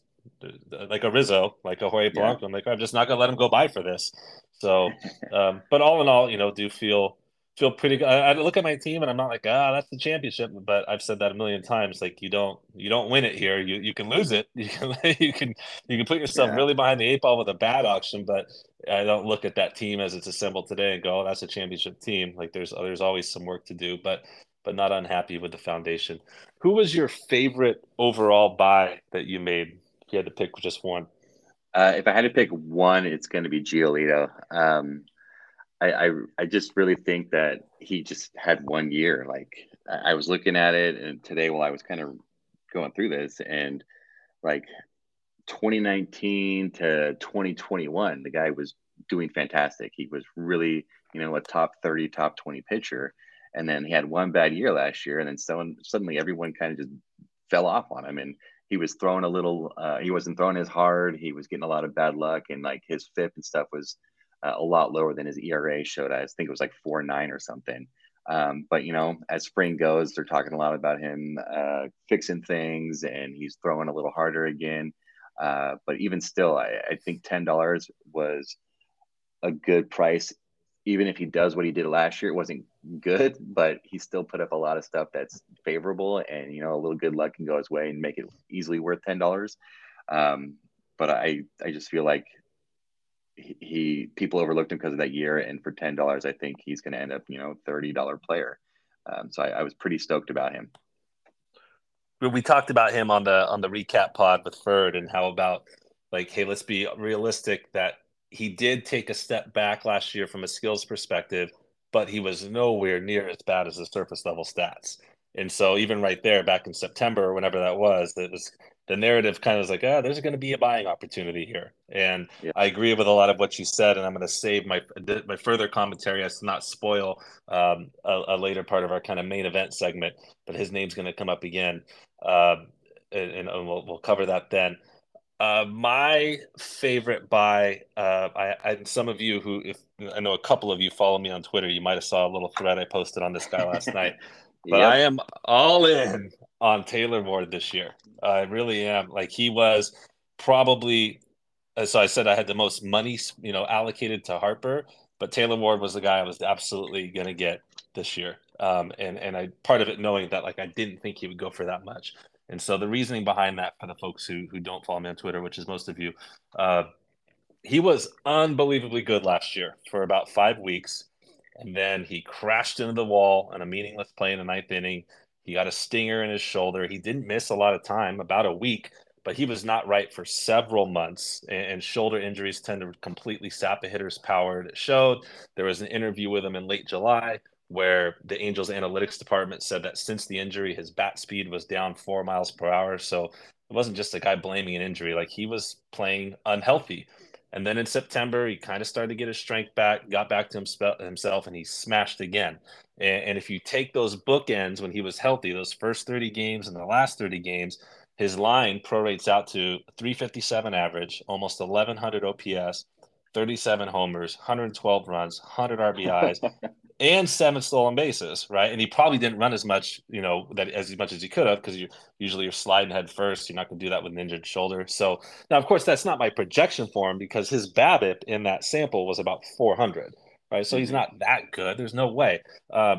like a Rizzo like a Jorge Polanco. Yeah. I'm like I'm just not going to let him go by for this. So, um, but all in all, you know, do feel feel pretty good. I, I, look at my team and I'm not like, ah, that's the championship. But I've said that a million times. Like you don't you don't win it here. You you can lose it. You can you can you can put yourself yeah. really behind the eight ball with a bad auction. But I don't look at that team as it's assembled today and go, oh, that's a championship team. Like there's there's always some work to do. But but not unhappy with the foundation. Who was your favorite overall buy that you made? If you had to pick just one. Uh, if I had to pick one, it's going to be Giolito. Um, I, I, I just really think that he just had one year. Like I was looking at it, and today while I was kind of going through this, and like 2019 to 2021, the guy was doing fantastic. He was really, you know, a top 30, top 20 pitcher. And then he had one bad year last year, and then someone, suddenly everyone kind of just fell off on him. And he was throwing a little, uh, he wasn't throwing as hard. He was getting a lot of bad luck, and like his FIP and stuff was a lot lower than his ERA showed. I think it was like four nine or something. Um, but you know, as spring goes, they're talking a lot about him uh, fixing things, and he's throwing a little harder again. Uh, but even still, I, I think ten dollars was a good price. Even if he does what he did last year, it wasn't good, but he still put up a lot of stuff that's favorable, and you know, a little good luck can go his way and make it easily worth ten dollars. Um, but I, I just feel like he, people overlooked him because of that year, and for ten dollars, I think he's going to end up, you know, thirty dollar player. Um, so I, I, was pretty stoked about him. We talked about him on the on the recap pod with Ferd, and how about like, hey, let's be realistic that he did take a step back last year from a skills perspective, but he was nowhere near as bad as the surface level stats. And so even right there, back in September whenever that was, it was the narrative kind of was like, ah, oh, there's going to be a buying opportunity here. And yeah. I agree with a lot of what you said, and I'm going to save my my further commentary as to not spoil um, a, a, later part of our kind of main event segment. But his name's going to come up again, uh, and, and, we'll, we'll cover that then. Uh, my favorite buy, uh, I, I, some of you who, if I know a couple of you follow me on Twitter, you might have saw a little thread I posted on this guy last night. But yep. I am all in on Taylor Ward this year. I really am. Like he was probably, so I said, I had the most money, you know, allocated to Harper, but Taylor Ward was the guy I was absolutely going to get this year. Um, and and I part of it knowing that like I didn't think he would go for that much. And so the reasoning behind that for the folks who who don't follow me on Twitter, which is most of you, uh, he was unbelievably good last year for about five weeks, and then he crashed into the wall in a meaningless play in the ninth inning he got a stinger in his shoulder. He didn't miss a lot of time, about a week, but he was not right for several months. And, and, shoulder injuries tend to completely sap a hitter's power. It showed. There was an interview with him in late July where the Angels analytics department said that since the injury, his bat speed was down four miles per hour. So it wasn't just a guy blaming an injury; like he was playing unhealthy. And then in September, he kind of started to get his strength back, got back to himself, and he smashed again. And, if you take those bookends when he was healthy, those first 30 games and the last 30 games, his line prorates out to 357 average, almost 1100 OPS, 37 homers, 112 runs, 100 RBIs, and seven stolen bases, right? And he probably didn't run as much, you know, that as much as he could have because you usually you're sliding head first. You're not going to do that with an injured shoulder. So now, of course, that's not my projection for him because his BABIP in that sample was about 400, right? So mm-hmm. he's not that good. There's no way. Uh,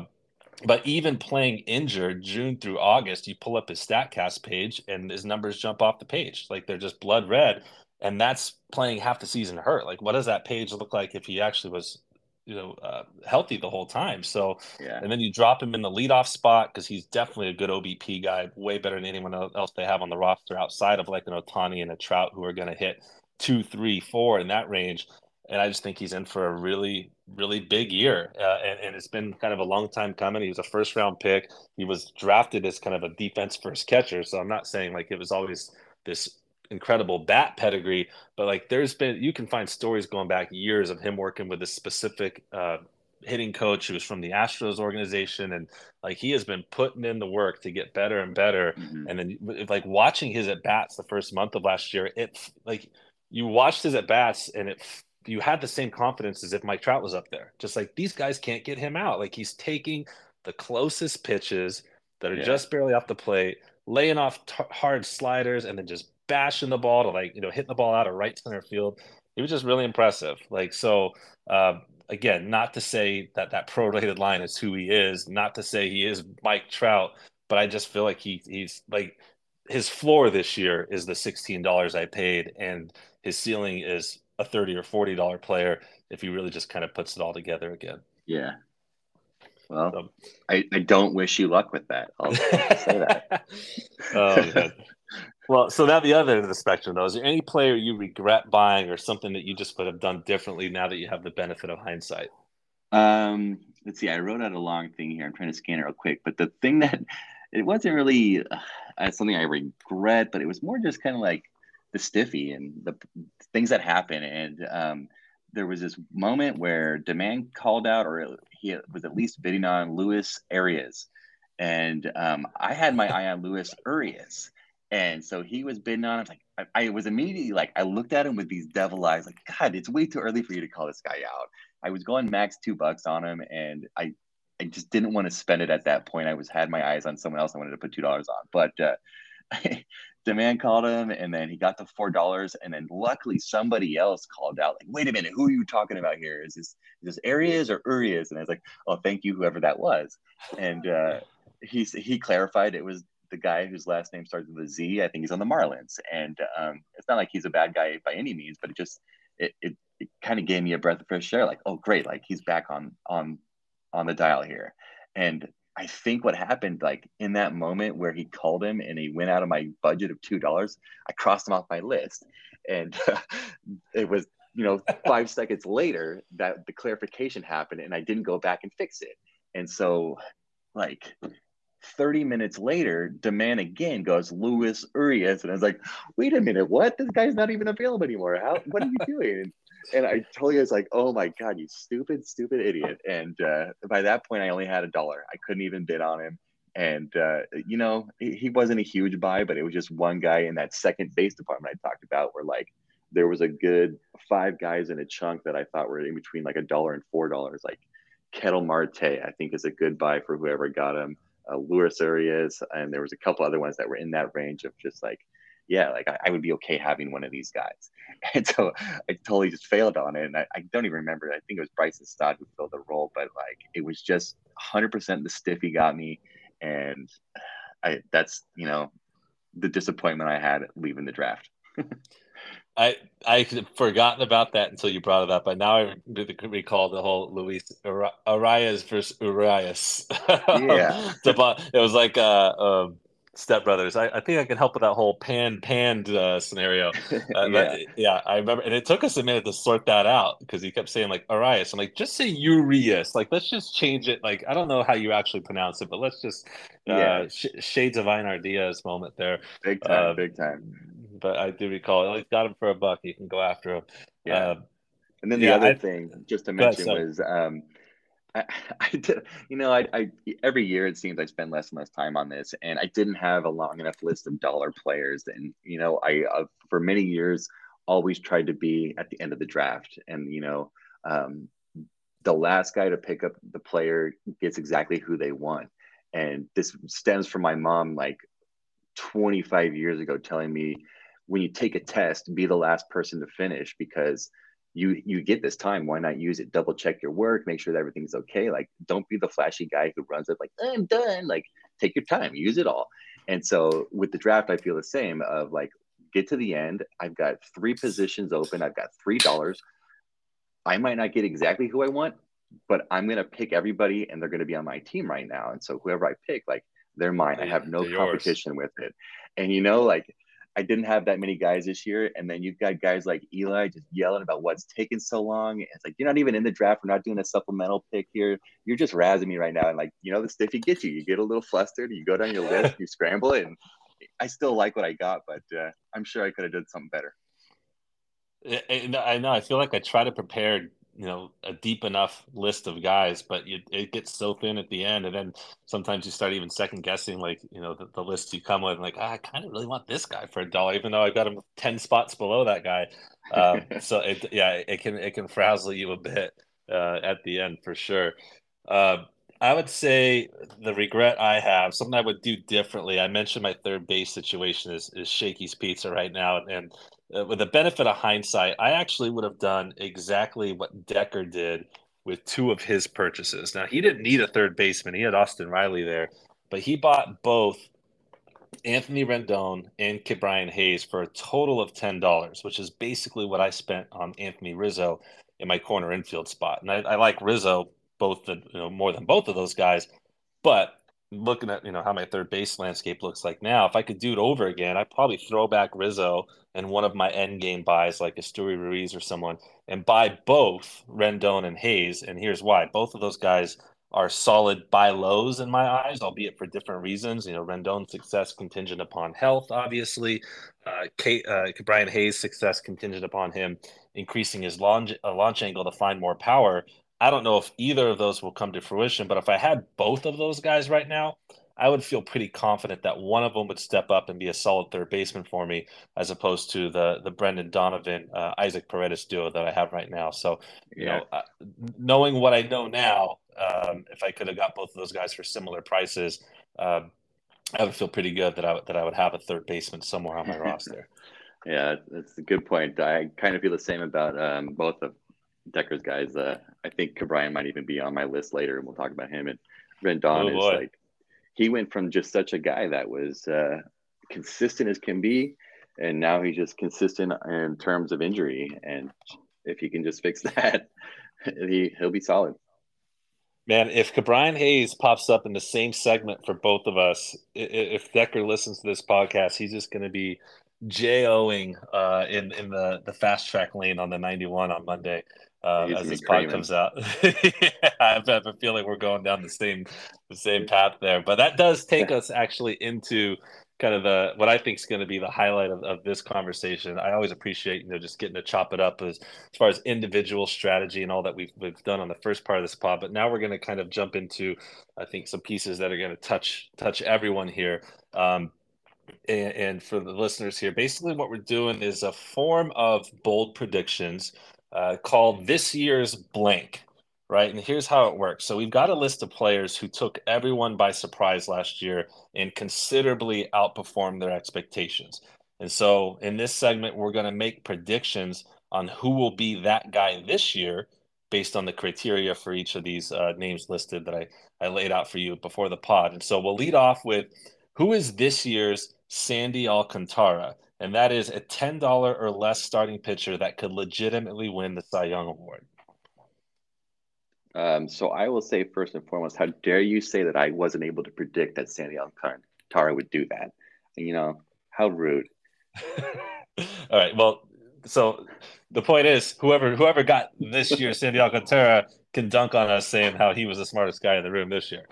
but even playing injured June through August, you pull up his Statcast page and his numbers jump off the page. Like they're just blood red. And that's playing half the season hurt. Like, what does that page look like if he actually was, you know, uh, healthy the whole time? So, yeah. and then you drop him in the leadoff spot because he's definitely a good OBP guy, way better than anyone else they have on the roster outside of like an Ohtani and a Trout who are going to hit two, three, four in that range and I just think he's in for a really, really big year. Uh, and, and, it's been kind of a long time coming. He was a first round pick. He was drafted as kind of a defense first catcher. So I'm not saying like it was always this incredible bat pedigree, but like there's been, you can find stories going back years of him working with a specific uh, hitting coach who was from the Astros organization. And like he has been putting in the work to get better and better. Mm-hmm. And then like watching his at bats the first month of last year, it like, you watched his at bats and it you had the same confidence as if Mike Trout was up there. Just like these guys can't get him out. Like he's taking the closest pitches that are yeah. just barely off the plate, laying off t- hard sliders, and then just bashing the ball to like you know hitting the ball out of right center field. It was just really impressive. Like so, uh, again, not to say that that prorated line is who he is, not to say he is Mike Trout, but I just feel like he he's like his floor this year is the sixteen dollars I paid, and his ceiling is a 30 or 40 dollar player if he really just kind of puts it all together again. Yeah. Well so, I, I don't wish you luck with that. I'll say that. Oh, well so now the other end of the spectrum though is there any player you regret buying or something that you just would have done differently now that you have the benefit of hindsight um let's see i wrote out a long thing here i'm trying to scan it real quick but the thing that it wasn't really uh, something i regret but it was more just kind of like the STIFFI and the things that happen. And um, there was this moment where demand called out, or he was at least bidding on Luis Arias. And um, I had my eye on Luis Urias. And so he was bidding on. I was like, I, I, was immediately like, I looked at him with these devil eyes, like, God, it's way too early for you to call this guy out. I was going max two bucks on him, and I, I just didn't want to spend it at that point. I was had my eyes on someone else. I wanted to put two dollars on, but uh, man called him and then he got the four dollars and then luckily somebody else called out like wait a minute who are you talking about here is this is this Arias or Urias and I was like oh thank you whoever that was and uh, he he clarified it was the guy whose last name starts with a Z I think he's on the Marlins. And um, it's not like he's a bad guy by any means but it just it, it, it kind of gave me a breath of fresh air like oh great like he's back on on on the dial here. And I think what happened, like in that moment where he called him and he went out of my budget of two dollars, I crossed him off my list, and uh, it was you know five seconds later that the clarification happened, and I didn't go back and fix it, and so like 30 minutes later, demand again goes Luis Urias. And I was like, wait a minute, what? This guy's not even available anymore. How what are you doing? and I totally was like, oh my God, you stupid, stupid idiot. And uh, by that point, I only had a dollar. I couldn't even bid on him. And, uh, you know, he wasn't a huge buy, but it was just one guy in that second base department I talked about where like there was a good five guys in a chunk that I thought were in between like a dollar and four dollars. Like Ketel Marte, I think is a good buy for whoever got him. Uh, Luis Urias, and there was a couple other ones that were in that range of just like yeah, like I, I, would be okay having one of these guys. And so I totally just failed on it. And I, I don't even remember. I think it was Bryson Stott who filled the role, but like it was just 100% the STIFFI got me. And I that's, you know, the disappointment I had leaving the draft. I I had forgotten about that until you brought it up, but now I recall the whole Luis Arias versus Urias. Yeah, it was like uh, um, Step Brothers. I, I think I can help with that whole pan panned uh, scenario. Uh, yeah. yeah, I remember, and it took us a minute to sort that out because he kept saying like Arias. I'm like, just say Urias. Like, let's just change it. Like, I don't know how you actually pronounce it, but let's just uh, yeah. Sh- shades of Einar Diaz moment there. Big time, uh, big time. But I do recall, least got him for a buck. You can go after him. Yeah. Uh, and then the yeah, other I, thing, just to mention, was um, I, I did, you know, I, I every year it seems I spend less and less time on this, and I didn't have a long enough list of dollar players. And you know, I uh, for many years always tried to be at the end of the draft, and you know, um, the last guy to pick up the player gets exactly who they want. And this stems from my mom, like 25 years ago, telling me when you take a test, be the last person to finish because you you get this time why not use it? Double check your work make sure that everything's okay. Like don't be the flashy guy who runs it like i'm done. Like take your time use it all. And so with the draft i feel the same of like get to the end. I've got three positions open. I've got three dollars. I might not get exactly who i want but i'm going to pick everybody and they're going to be on my team right now. And so whoever i pick like they're mine. I have no competition with it. And you know like I didn't have that many guys this year. And then you've got guys like Eli just yelling about what's taking so long. It's like, you're not even in the draft. We're not doing a supplemental pick here. You're just razzing me right now. And like, you know, the STIFFI gets you. You get a little flustered. You go down your list, you scramble it. And I still like what I got, but uh, I'm sure I could have done something better. I know. I feel like I try to prepare you know a deep enough list of guys, but you, it gets so thin at the end, and then sometimes you start even second guessing, like you know the, the list you come with, like ah, I kind of really want this guy for a dollar, even though I've got him ten spots below that guy. Um, so it yeah, it can it can frazzle you a bit uh, at the end for sure. Uh, I would say the regret I have, something I would do differently. I mentioned my third base situation is, is Shakey's Pizza right now, and uh, with the benefit of hindsight, I actually would have done exactly what Decker did with two of his purchases. Now, he didn't need a third baseman, he had Austin Riley there, but he bought both Anthony Rendon and Ke'Bryan Hayes for a total of $10, which is basically what I spent on Anthony Rizzo in my corner infield spot. And I, I like Rizzo both the you know more than both of those guys, but looking at you know how my third base landscape looks like now, if I could do it over again, I'd probably throw back Rizzo and one of my end game buys like Esteury Ruiz or someone and buy both Rendon and Hayes. And here's why: both of those guys are solid buy lows in my eyes, albeit for different reasons. You know, Rendon's success contingent upon health, obviously. Uh, Kate, uh, Brian Hayes' success contingent upon him increasing his launch, uh, launch angle to find more power. I don't know if either of those will come to fruition, but if I had both of those guys right now, I would feel pretty confident that one of them would step up and be a solid third baseman for me, as opposed to the the Brendan Donovan uh, Isaac Paredes duo that I have right now. So, you yeah. know, uh, knowing what I know now, um, if I could have got both of those guys for similar prices, uh, I would feel pretty good that I that I would have a third baseman somewhere on my roster. Yeah, that's a good point. I kind of feel the same about um, both of Decker's guys. Uh, I think Ke'Bryan might even be on my list later, and we'll talk about him. And Rendon oh, is like he went from just such a guy that was uh, consistent as can be, and now he's just consistent in terms of injury. And if he can just fix that, he he'll be solid. Man, if Ke'Bryan Hayes pops up in the same segment for both of us, if Decker listens to this podcast, he's just going to be JOing uh, in in the the fast track lane on the 91 on Monday uh, as this pod comes out. yeah, I have a feeling we're going down the same the same path there. But that does take us actually into kind of the what I think is going to be the highlight of, of this conversation. I always appreciate you know just getting to chop it up as, as far as individual strategy and all that we've we've done on the first part of this pod. But now we're going to kind of jump into I think some pieces that are going to touch touch everyone here. Um, and, and for the listeners here, basically what we're doing is a form of bold predictions uh, called This Year's Blank, right? And here's how it works. So we've got a list of players who took everyone by surprise last year and considerably outperformed their expectations. And so in this segment, we're going to make predictions on who will be that guy this year based on the criteria for each of these uh, names listed that I, I laid out for you before the pod. And so we'll lead off with who is this year's Sandy Alcantara? And that is a $10 or less starting pitcher that could legitimately win the Cy Young Award. Um, so I will say first and foremost, how dare you say that I wasn't able to predict that Sandy Alcantara, would do that. You know, how rude. All right. Well, so the point is, whoever whoever got this year, Sandy Alcantara can dunk on us saying how he was the smartest guy in the room this year.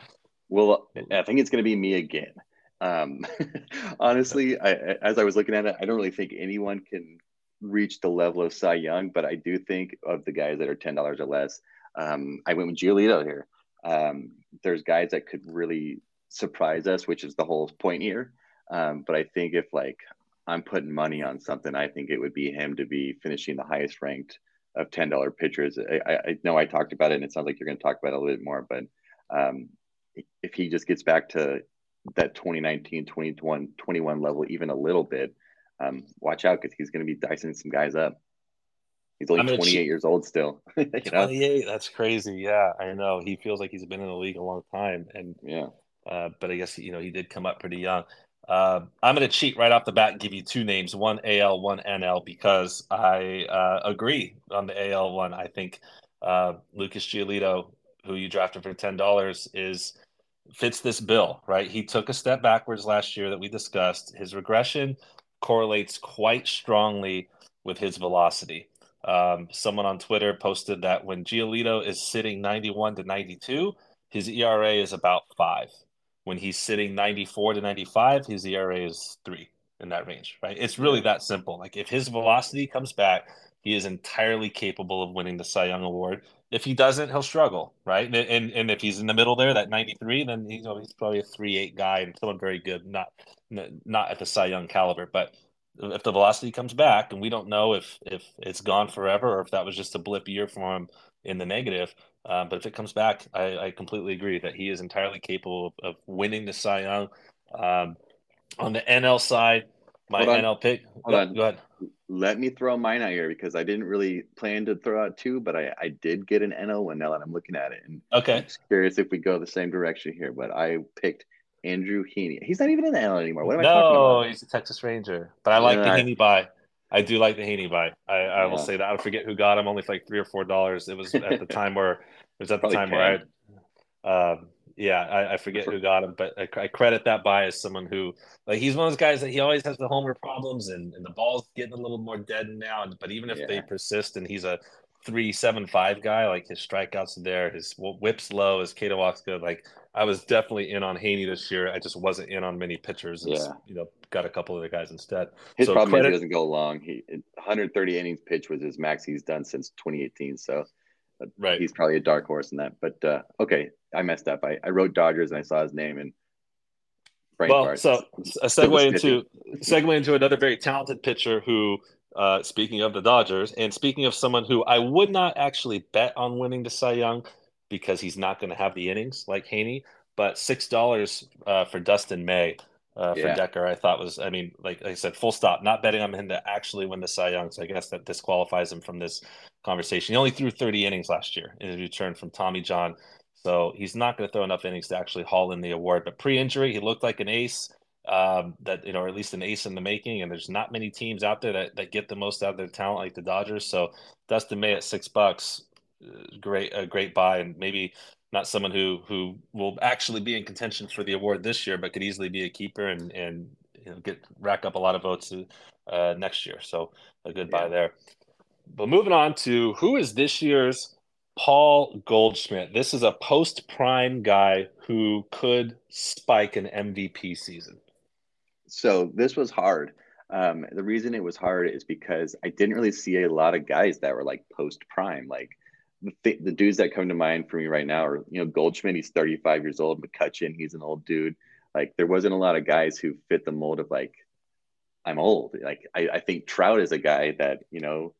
Well, I think it's going to be me again. Um, honestly, I, as I was looking at it, I don't really think anyone can reach the level of Cy Young, but I do think of the guys that are ten dollars or less. Um, I went with Giolito here. Um, there's guys that could really surprise us, which is the whole point here. Um, but I think if like I'm putting money on something, I think it would be him to be finishing the highest ranked of ten dollar pitchers. I, I, know I talked about it, and it sounds like you're going to talk about it a little bit more. But um, if he just gets back to that 2019, 21, 21 level, even a little bit, um, watch out because he's going to be dicing some guys up. He's only 28 years old still. 28, know? that's crazy. Yeah, I know. He feels like he's been in the league a long time, and yeah. Uh, but I guess you know he did come up pretty young. Uh, I'm going to cheat right off the bat and give you two names, one AL, one NL, because I uh, agree on the AL one. I think uh, Lucas Giolito, who you drafted for ten dollars, is fits this bill. Right, he took a step backwards last year that we discussed. His regression correlates quite strongly with his velocity. Um, someone on Twitter posted that when Giolito is sitting 91 to 92, his ERA is about five. When he's sitting 94 to 95, his ERA is three in that range, right? It's really that simple. Like if his velocity comes back, he is entirely capable of winning the Cy Young Award. If he doesn't, he'll struggle, right? And and, and if he's in the middle there, that 93, then he's, he's probably a three eight guy and someone very good, not not at the Cy Young caliber. But if the velocity comes back, and we don't know if if it's gone forever or if that was just a blip year for him in the negative. Uh, but if it comes back, I, I, completely agree that he is entirely capable of, of winning the Cy Young. Um, on the NL side, my NL pick. Hold go, on. go ahead. Let me throw mine out here because I didn't really plan to throw out two, but I, I did get an NL one now that I'm looking at it. And okay, I'm curious if we go the same direction here. But I picked Andrew Heaney. He's not even in the NL anymore. What am no, I talking about? No, he's a Texas Ranger. But I like yeah, the Heaney buy. I do like the Heaney buy. I, I yeah. will say that. I forget who got him. Only for like three or four dollars. It was at the time where it was at the time where I, um, yeah, I, I, forget who got him, but I, I, credit that buy as someone who like he's one of those guys that he always has the homer problems and, and the ball's getting a little more dead now. But even if yeah. they persist and he's a three seven five guy, like his strikeouts are there, his whips low, his K to walks good. Like I was definitely in on Heaney this year. I just wasn't in on many pitchers. yeah, you know, got a couple of the guys instead. His so problem credit, is he doesn't go long. He 130 innings pitch was his max he's done since 2018. So uh, right, he's probably a dark horse in that. But uh, okay, I messed up. I, I wrote Dodgers and I saw his name and. Frank Well, so a segue into segue into another very talented pitcher who uh, speaking of the Dodgers, and speaking of someone who I would not actually bet on winning the Cy Young because he's not going to have the innings like Heaney, but six dollars uh, for Dustin May uh, for yeah. Decker, I thought was, I mean, like, like, I said, full stop. Not betting on him to actually win the Cy Young, so I guess that disqualifies him from this conversation. He only threw 30 innings last year in his return from Tommy John, so he's not going to throw enough innings to actually haul in the award. But pre-injury, he looked like an ace um, that you know, or at least an ace in the making. And there's not many teams out there that, that get the most out of their talent like the Dodgers. So Dustin May at six bucks, uh, great a great buy, and maybe not someone who who will actually be in contention for the award this year, but could easily be a keeper and and you know, get rack up a lot of votes uh, next year. So a good yeah. buy there. But moving on to who is this year's Paul Goldschmidt. This is a post prime guy who could spike an MVP season so this was hard. Um, the reason it was hard is because I didn't really see a lot of guys that were like post prime. Like the, the dudes that come to mind for me right now are, you know, Goldschmidt, he's 35 years old. McCutchen, he's an old dude. Like there wasn't a lot of guys who fit the mold of like, I'm old. Like I, I think Trout is a guy that, you know,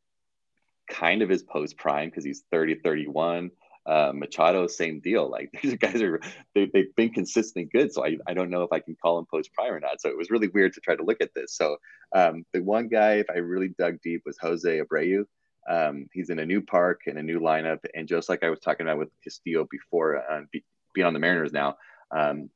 kind of is post prime because he's 30, 31. Uh, Machado, same deal. Like these guys are, they, they've been consistently good. So I, I don't know if I can call him post prime or not. So it was really weird to try to look at this. So um, the one guy, if I really dug deep, was Jose Abreu. Um, he's in a new park and a new lineup. And just like I was talking about with Castillo before, uh, be, on the Mariners now, um,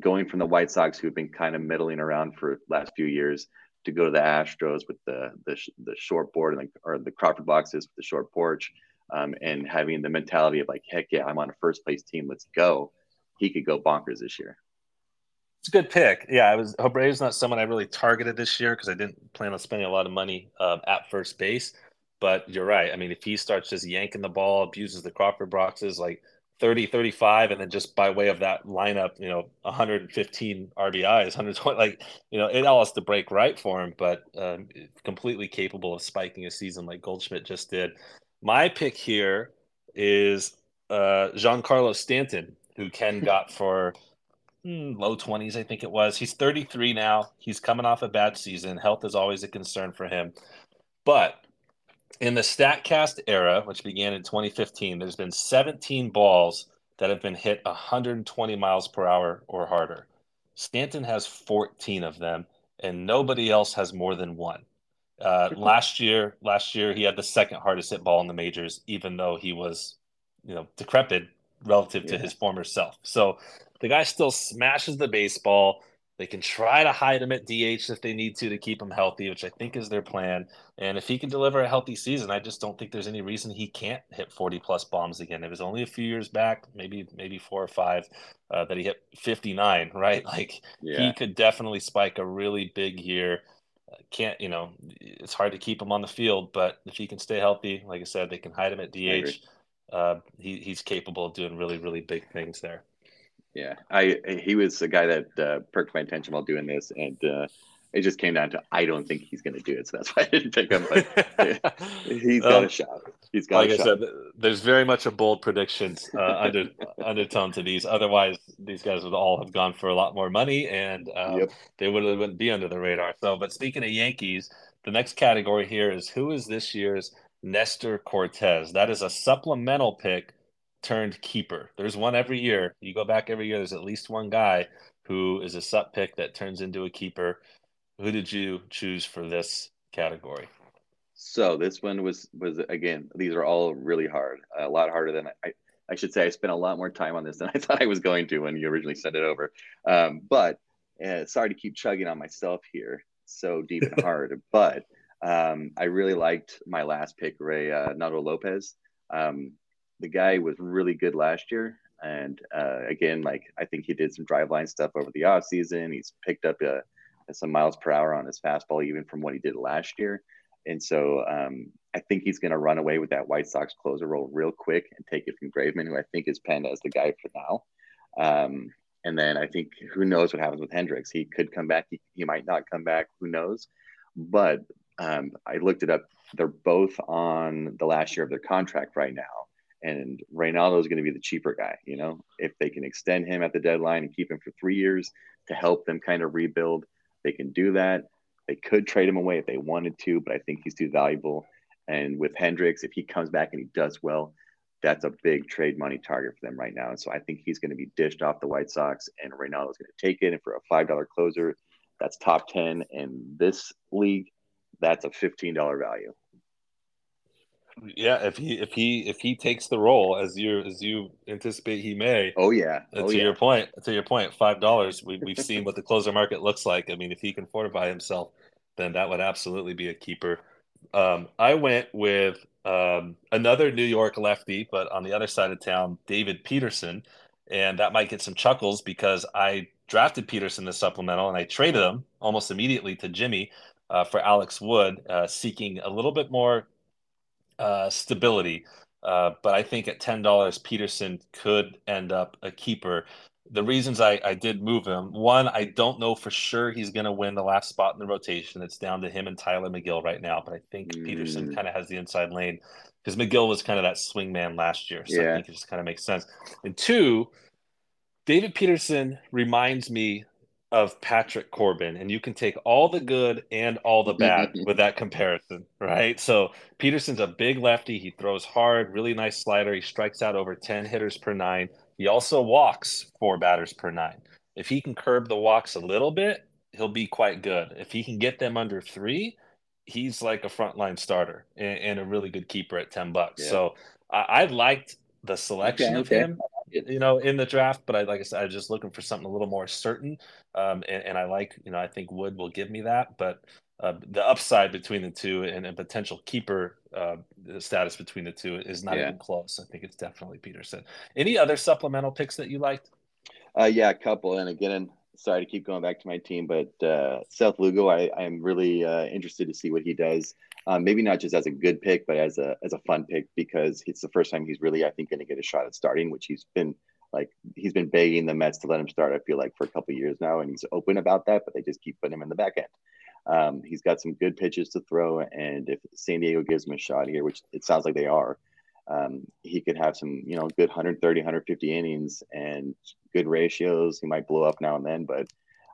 going from the White Sox, who've been kind of middling around for last few years, to go to the Astros with the the, the short board and the, or the Crawford boxes with the short porch um, and having the mentality of like, heck yeah, I'm on a first place team, let's go. He could go bonkers this year. It's a good pick. Yeah, I was Abreu's not someone I really targeted this year because I didn't plan on spending a lot of money um, at first base. But you're right. I mean, if he starts just yanking the ball, abuses the Crawford boxes like 30, 35, and then just by way of that lineup, you know, 115 RBIs, 120, like, you know, it all has to break right for him, but um, completely capable of spiking a season like Goldschmidt just did. My pick here is uh, Giancarlo Stanton, who Ken got for hmm, low 20s, I think it was. He's 33 now. He's coming off a bad season. Health is always a concern for him. But in the StatCast era, which began in 2015, there's been 17 balls that have been hit 120 miles per hour or harder. Stanton has 14 of them, and nobody else has more than one. Uh, last year, last year he had the second hardest hit ball in the majors, even though he was, you know, decrepit relative to his former self. So the guy still smashes the baseball. They can try to hide him at DH if they need to to keep him healthy, which I think is their plan. And if he can deliver a healthy season, I just don't think there's any reason he can't hit 40 plus bombs again. It was only a few years back, maybe maybe four or five, uh, that he hit 59. Right, like yeah. he could definitely spike a really big year. Uh, can't you know? It's hard to keep him on the field, but if he can stay healthy, like I said, they can hide him at DH. Uh, he, he's capable of doing really really big things there. Yeah, I he was a guy that uh, perked my attention while doing this, and uh, it just came down to I don't think he's going to do it, so that's why I didn't pick him. But he's got um, a shot. He's got. Like I shot. said, there's very much a bold predictions uh, under undertone to these. Otherwise, these guys would all have gone for a lot more money, and um, yep. they would wouldn't be under the radar. So, but speaking of Yankees, the next category here is who is this year's Nestor Cortes? That is a supplemental pick turned keeper. There's one every year. You go back every year, there's at least one guy who is a sup pick that turns into a keeper. Who did you choose for this category? So this one was was again, these are all really hard. A lot harder than I I should say I spent a lot more time on this than I thought I was going to when you originally sent it over. Um, but uh, sorry to keep chugging on myself here so deep and hard, but um, I really liked my last pick, Ray uh, Nato Lopez. Um, the guy was really good last year. And uh, again, like I think he did some driveline stuff over the off season. He's picked up uh, some miles per hour on his fastball, even from what he did last year. And so um, I think he's going to run away with that White Sox closer role real quick and take it from Graveman, who I think is penned as the guy for now. Um, and then I think who knows what happens with Hendriks? He could come back. He, he might not come back. Who knows? But um, I looked it up. They're both on the last year of their contract right now and Reynaldo is going to be the cheaper guy. You know, if they can extend him at the deadline and keep him for three years to help them kind of rebuild, they can do that. They could trade him away if they wanted to, but I think he's too valuable. And with Hendriks, if he comes back and he does well, that's a big trade money target for them right now. And so I think he's going to be dished off the White Sox, and Reynaldo is going to take it. And for a five dollar closer, that's top ten in this league. That's a fifteen dollar value. Yeah, if he if he if he takes the role as you as you anticipate he may. Oh yeah. Oh, to yeah. your point, to your point, five dollars. We we've seen what the closer market looks like. I mean, if he can fortify himself, then that would absolutely be a keeper. Um, I went with um, another New York lefty, but on the other side of town, David Peterson, and that might get some chuckles because I drafted Peterson the supplemental and I traded him almost immediately to Jimmy uh, for Alex Wood, uh, seeking a little bit more uh, stability. Uh, but I think at ten dollars, Peterson could end up a keeper. The reasons I, I did move him one, I don't know for sure he's going to win the last spot in the rotation. It's down to him and Tylor Megill right now. But I think mm. Peterson kind of has the inside lane because Megill was kind of that swing man last year. So yeah. I think it just kind of makes sense. And two, David Peterson reminds me of Patrick Corbin, and you can take all the good and all the bad mm-hmm. with that comparison, right? So Peterson's a big lefty. He throws hard, really nice slider. He strikes out over 10 hitters per nine. He also walks four batters per nine. If he can curb the walks a little bit, he'll be quite good. If he can get them under three, he's like a frontline starter and, and a really good keeper at 10 bucks. Yeah. So I, I liked the selection okay, of okay. him you know, in the draft. But I, like I said, I'm just looking for something a little more certain. Um, and, and, I like, you know, I think Wood will give me that. But uh, the upside between the two and a potential keeper uh, status between the two is not yeah. even close. I think it's definitely Peterson. Any other supplemental picks that you liked? Uh, yeah, a couple. And again, sorry to keep going back to my team, but uh, Seth Lugo, I, I'm really uh, interested to see what he does. Um, maybe not just as a good pick, but as a as a fun pick because it's the first time he's really, I think, going to get a shot at starting, which he's been like he's been begging the Mets to let him start. I feel like for a couple years now, and he's open about that, but they just keep putting him in the back end. Um, he's got some good pitches to throw, and if San Diego gives him a shot here, which it sounds like they are, um, he could have some, you know, good 130, 150 innings and good ratios. He might blow up now and then, but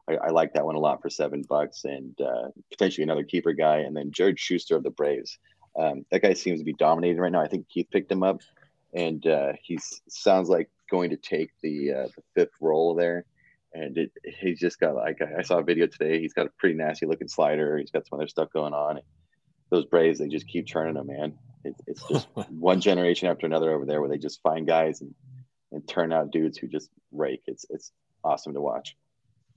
I, I like that one a lot for seven bucks and uh, potentially another keeper guy. And then Jared Shuster of the Braves. Um, that guy seems to be dominating right now. I think Keith picked him up, and uh, he sounds like going to take the uh, the fifth role there. And it, he's just got like I saw a video today. He's got a pretty nasty looking slider. He's got some other stuff going on. Those Braves, they just keep churning them, man. It, it's just one generation after another over there where they just find guys and, and turn out dudes who just rake. It's it's awesome to watch.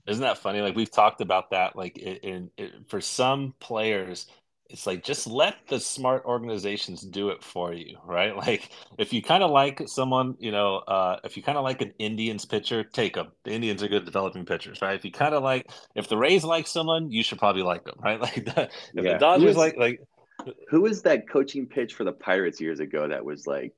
Isn't that funny? Like we've talked about that. Like in, in, for some players, it's like just let the smart organizations do it for you, right? Like if you kind of like someone, you know, uh, if you kind of like an Indians pitcher, take them. The Indians are good developing pitchers, right? If you kind of like, if the Rays like someone, you should probably like them, right? Like the, if yeah. the Dodgers like like who was that coaching pitch for the Pirates years ago that was like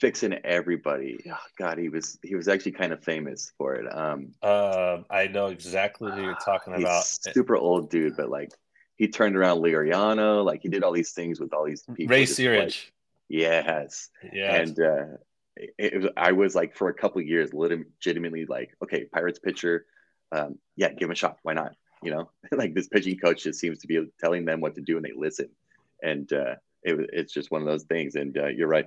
fixing everybody? Oh, God, he was he was actually kind of famous for it. Um, uh, I know exactly who you're talking about. Super old dude, but like he turned around Liriano, like he did all these things with all these people. Ray Searage. Like, yes. Yeah. And uh, it, it, was, I was like for a couple years legitimately like, okay, Pirates pitcher, um, yeah, give him a shot. Why not? You know, like this pitching coach just seems to be telling them what to do and they listen and uh, it, it's just one of those things. And uh, you're right.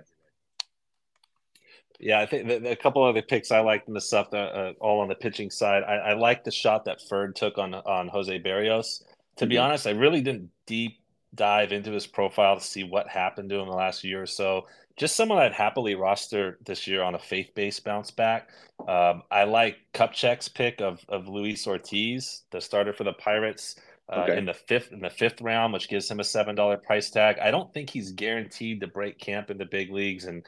Yeah, I think the, the, a couple other picks I liked in the stuff uh, all on the pitching side. I, I like the shot that Ferd took on on Jose Berrios. To mm-hmm. be honest, I really didn't deep dive into his profile to see what happened to him the last year or so. Just someone I'd happily roster this year on a faith based bounce back. Um, I like Kupchak's pick of of Luis Ortiz, the starter for the Pirates uh, okay. in the fifth in the fifth round, which gives him a seven dollar price tag. I don't think he's guaranteed to break camp in the big leagues, and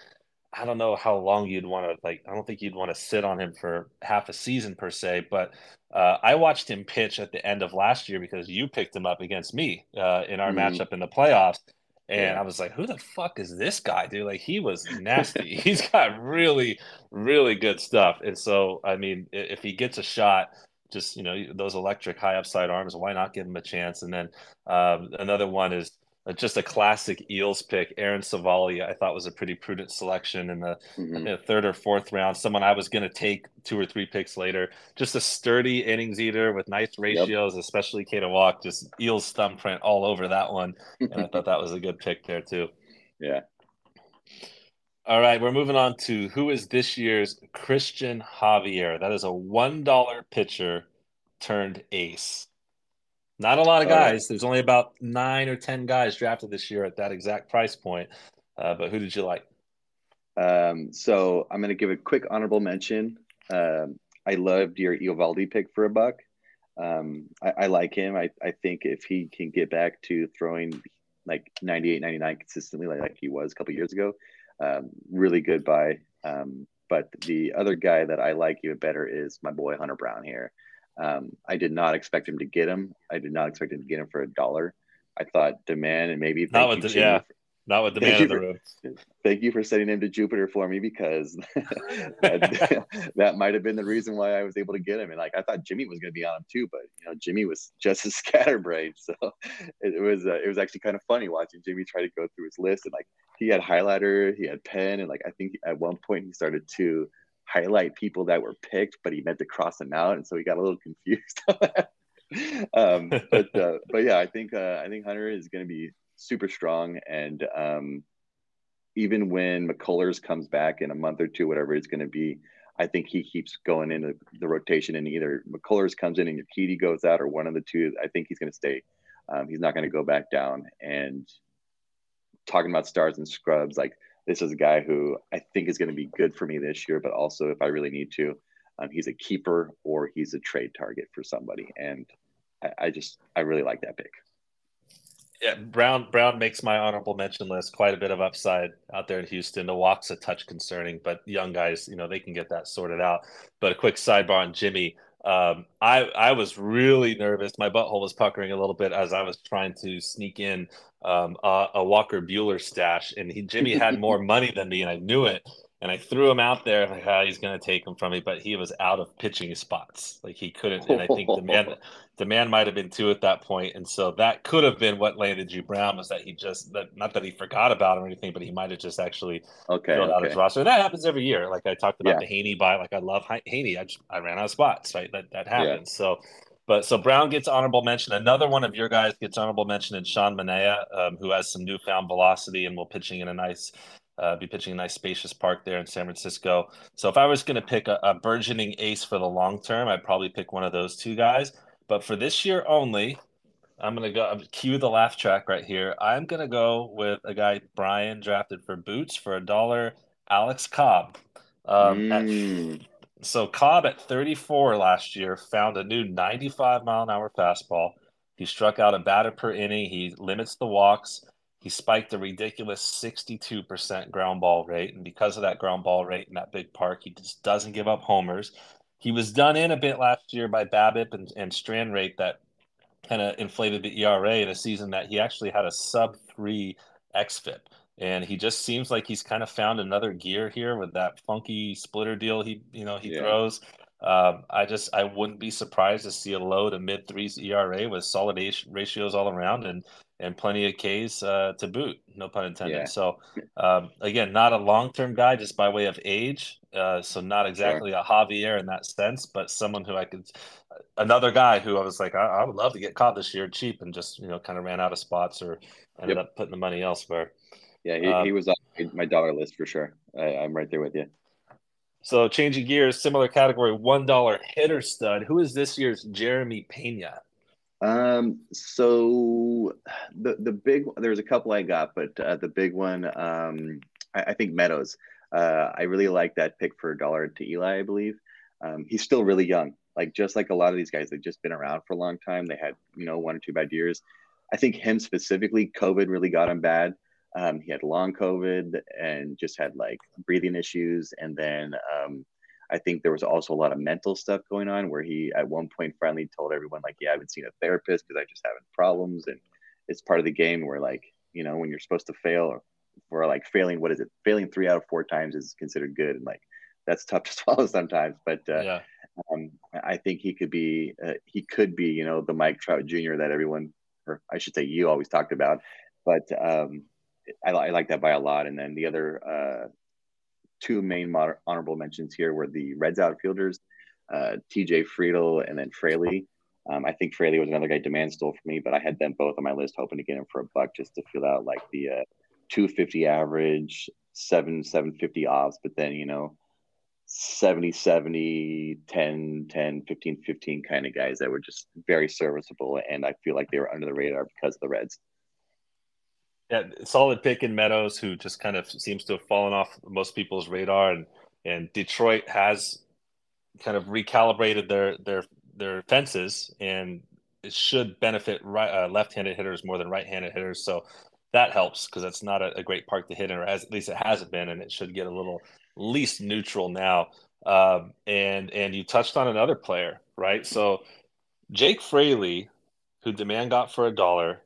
I don't know how long you'd want to like. I don't think you'd want to sit on him for half a season per se. But uh, I watched him pitch at the end of last year because you picked him up against me uh, in our mm-hmm. matchup in the playoffs. And yeah. I was like, who the fuck is this guy, dude? Like, he was nasty. He's got really, really good stuff. And so, I mean, if he gets a shot, just you know those electric high upside arms. Why not give him a chance? And then um, another one is just a classic Eels pick, Aaron Civale. I thought was a pretty prudent selection in the, mm-hmm. the third or fourth round. Someone I was going to take two or three picks later. Just a sturdy innings eater with nice ratios, yep. especially K to walk. Just Eels thumbprint all over that one, and I thought that was a good pick there too. Yeah. All right, we're moving on to who is this year's Cristian Javier. That is a one dollar pitcher turned ace. Not a lot of guys. There's only about nine or ten guys drafted this year at that exact price point. Uh, but who did you like? Um, so I'm going to give a quick honorable mention. Um, I loved your Eovaldi pick for a buck. Um, I, I, like him. I, I think if he can get back to throwing like 98, 99 consistently, like, like he was a couple years ago, um, really good buy. Um, but the other guy that I like even better is my boy Hunter Brown here. Um, I did not expect him to get him. I did not expect him to get him for a dollar. I thought demand and maybe not with the, yeah, for, not with the man of the room. Thank you for sending him to Jupiter for me because that, that might have been the reason why I was able to get him. And like I thought Jimmy was going to be on him too, but you know Jimmy was just as scatterbrained, so it, it was uh, it was actually kind of funny watching Jimmy try to go through his list and like he had highlighter, he had pen, and like I think at one point he started to highlight people that were picked, but he meant to cross them out, and so he got a little confused. um, but uh, but yeah, I think uh, I think Hunter is going to be super strong. And um, even when McCullers comes back in a month or two, whatever it's going to be, I think he keeps going into the rotation and either McCullers comes in and Urquidy goes out or one of the two. I think he's going to stay. Um, he's not going to go back down. And talking about stars and scrubs, like this is a guy who I think is going to be good for me this year, but also if I really need to, um, he's a keeper or he's a trade target for somebody. And I, I just, I really like that pick yeah, Brown Brown makes my honorable mention list. Quite a bit of upside out there in Houston. The walk's a touch concerning, but young guys, you know, they can get that sorted out. But a quick sidebar on Jimmy. Um, I I was really nervous. My butthole was puckering a little bit as I was trying to sneak in um, a, a, Walker Buehler stash, and he, Jimmy had more money than me, and I knew it. And I threw him out there, like, ah, he's going to take him from me, but he was out of pitching spots. Like he couldn't, and I think the man, the man might have been two at that point, and so that could have been what landed you Brown was that he just that not that he forgot about him or anything, but he might have just actually okay, filled okay. out his roster. And that happens every year. Like I talked about yeah. the Heaney buy, like I love Heaney. I just I ran out of spots, right? That that happens. Yeah. So but so Brown gets honorable mention. Another one of your guys gets honorable mention in Sean Manaea, um, who has some newfound velocity and will pitching in a nice, uh, be pitching a nice spacious park there in San Francisco. So if I was going to pick a, a, burgeoning ace for the long term, I'd probably pick one of those two guys. But for this year only, I'm going to go I'm cue the laugh track right here. I'm going to go with a guy Brian drafted for Boots for a dollar, Alex Cobb. Um, mm. at, so Cobb at 34 last year found a new 95 mile an hour fastball. He struck out a batter per inning. He limits the walks. He spiked a ridiculous 62% ground ball rate. And because of that ground ball rate in that big park, he just doesn't give up homers. He was done in a bit last year by BABIP and, and strand rate that kind of inflated the ERA in a season that he actually had a sub three XFIP and he just seems like he's kind of found another gear here with that funky splitter deal he you know he yeah. throws. Um, I just I wouldn't be surprised to see a low to mid threes ERA with solid ratios all around and and plenty of Ks uh, to boot. No pun intended. Yeah. So um, again, not a long term guy just by way of age. Uh, so not exactly sure. a Javier in that sense, but someone who I could another guy who I was like I, I, would love to get caught this year cheap and just you know kind of ran out of spots or ended yep. up putting the money elsewhere. Yeah, he, uh, he was on my dollar list for sure. I, I'm right there with you. So changing gears, similar category, one dollar hitter stud. Who is this year's Jeremy Pena? Um, so the the big there's a couple I got, but uh, the big one, um, I, I think Meadows. Uh, I really like that pick for a dollar to Eli. I believe um, he's still really young. Like just like a lot of these guys, they've just been around for a long time. They had you know one or two bad years. I think him specifically, COVID really got him bad. Um, he had long COVID and just had like breathing issues. And then um, I think there was also a lot of mental stuff going on where he at one point finally told everyone, like, yeah, I haven't seen a therapist because I just having problems. And it's part of the game where, like, you know, when you're supposed to fail or, or like failing, what is it? Failing three out of four times is considered good. And like, that's tough to swallow sometimes. But uh, yeah. um, I think he could be, uh, he could be, you know, the Mike Trout Jr. that everyone, or I should say, you always talked about. But um, I, I, like that by a lot. And then the other uh, two main honorable mentions here were the Reds outfielders, uh, TJ Friedl and then Fraley. Um, I think Fraley was another guy demand stole for me, but I had them both on my list, hoping to get him for a buck just to fill out like the uh, 250 average, seven 750 offs, but then you know 70 70 10 10 15 15 kind of guys that were just very serviceable and i feel like they were under the radar because of the reds yeah, solid pick in Meadows, who just kind of seems to have fallen off most people's radar, and and Detroit has kind of recalibrated their their their fences, and it should benefit right uh, left-handed hitters more than right-handed hitters. So that helps because it's not a, a, great park to hit in, or as, at least it hasn't been, and it should get a little least neutral now. Um, and and you touched on another player, right? So Jake Fraley, who demand got for a dollar,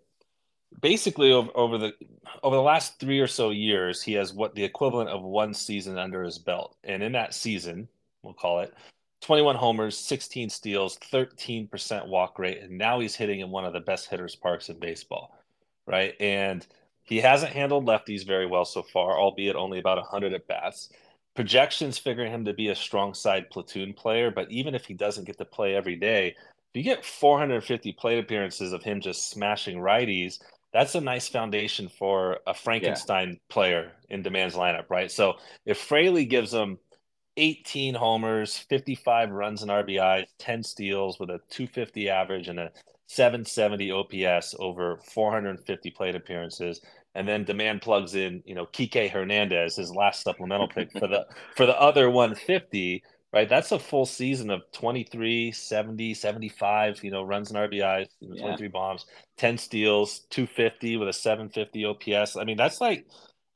basically over, over the over the last three or so years, he has what the equivalent of one season under his belt, and in that season, we'll call it 21 homers, 16 steals, 13% walk rate, and now he's hitting in one of the best hitters parks in baseball, right? And he hasn't handled lefties very well so far, albeit only about 100 at bats. Projections figure him to be a strong side platoon player, but even if he doesn't get to play every day, if you get 450 plate appearances of him just smashing righties, that's a nice foundation for a Frankenstein yeah. player in Demand's lineup, right? So if Fraley gives them 18 homers, 55 runs and RBI, 10 steals with a 250 average and a 770 OPS over 450 plate appearances, and then Demand plugs in, you know, Kike Hernandez, his last supplemental pick for the for the other 150 right? That's a full season of 23, 70, 75, you know, runs and RBIs, you know, 23 yeah. bombs, 10 steals, 250 with a 750 OPS. I mean, that's like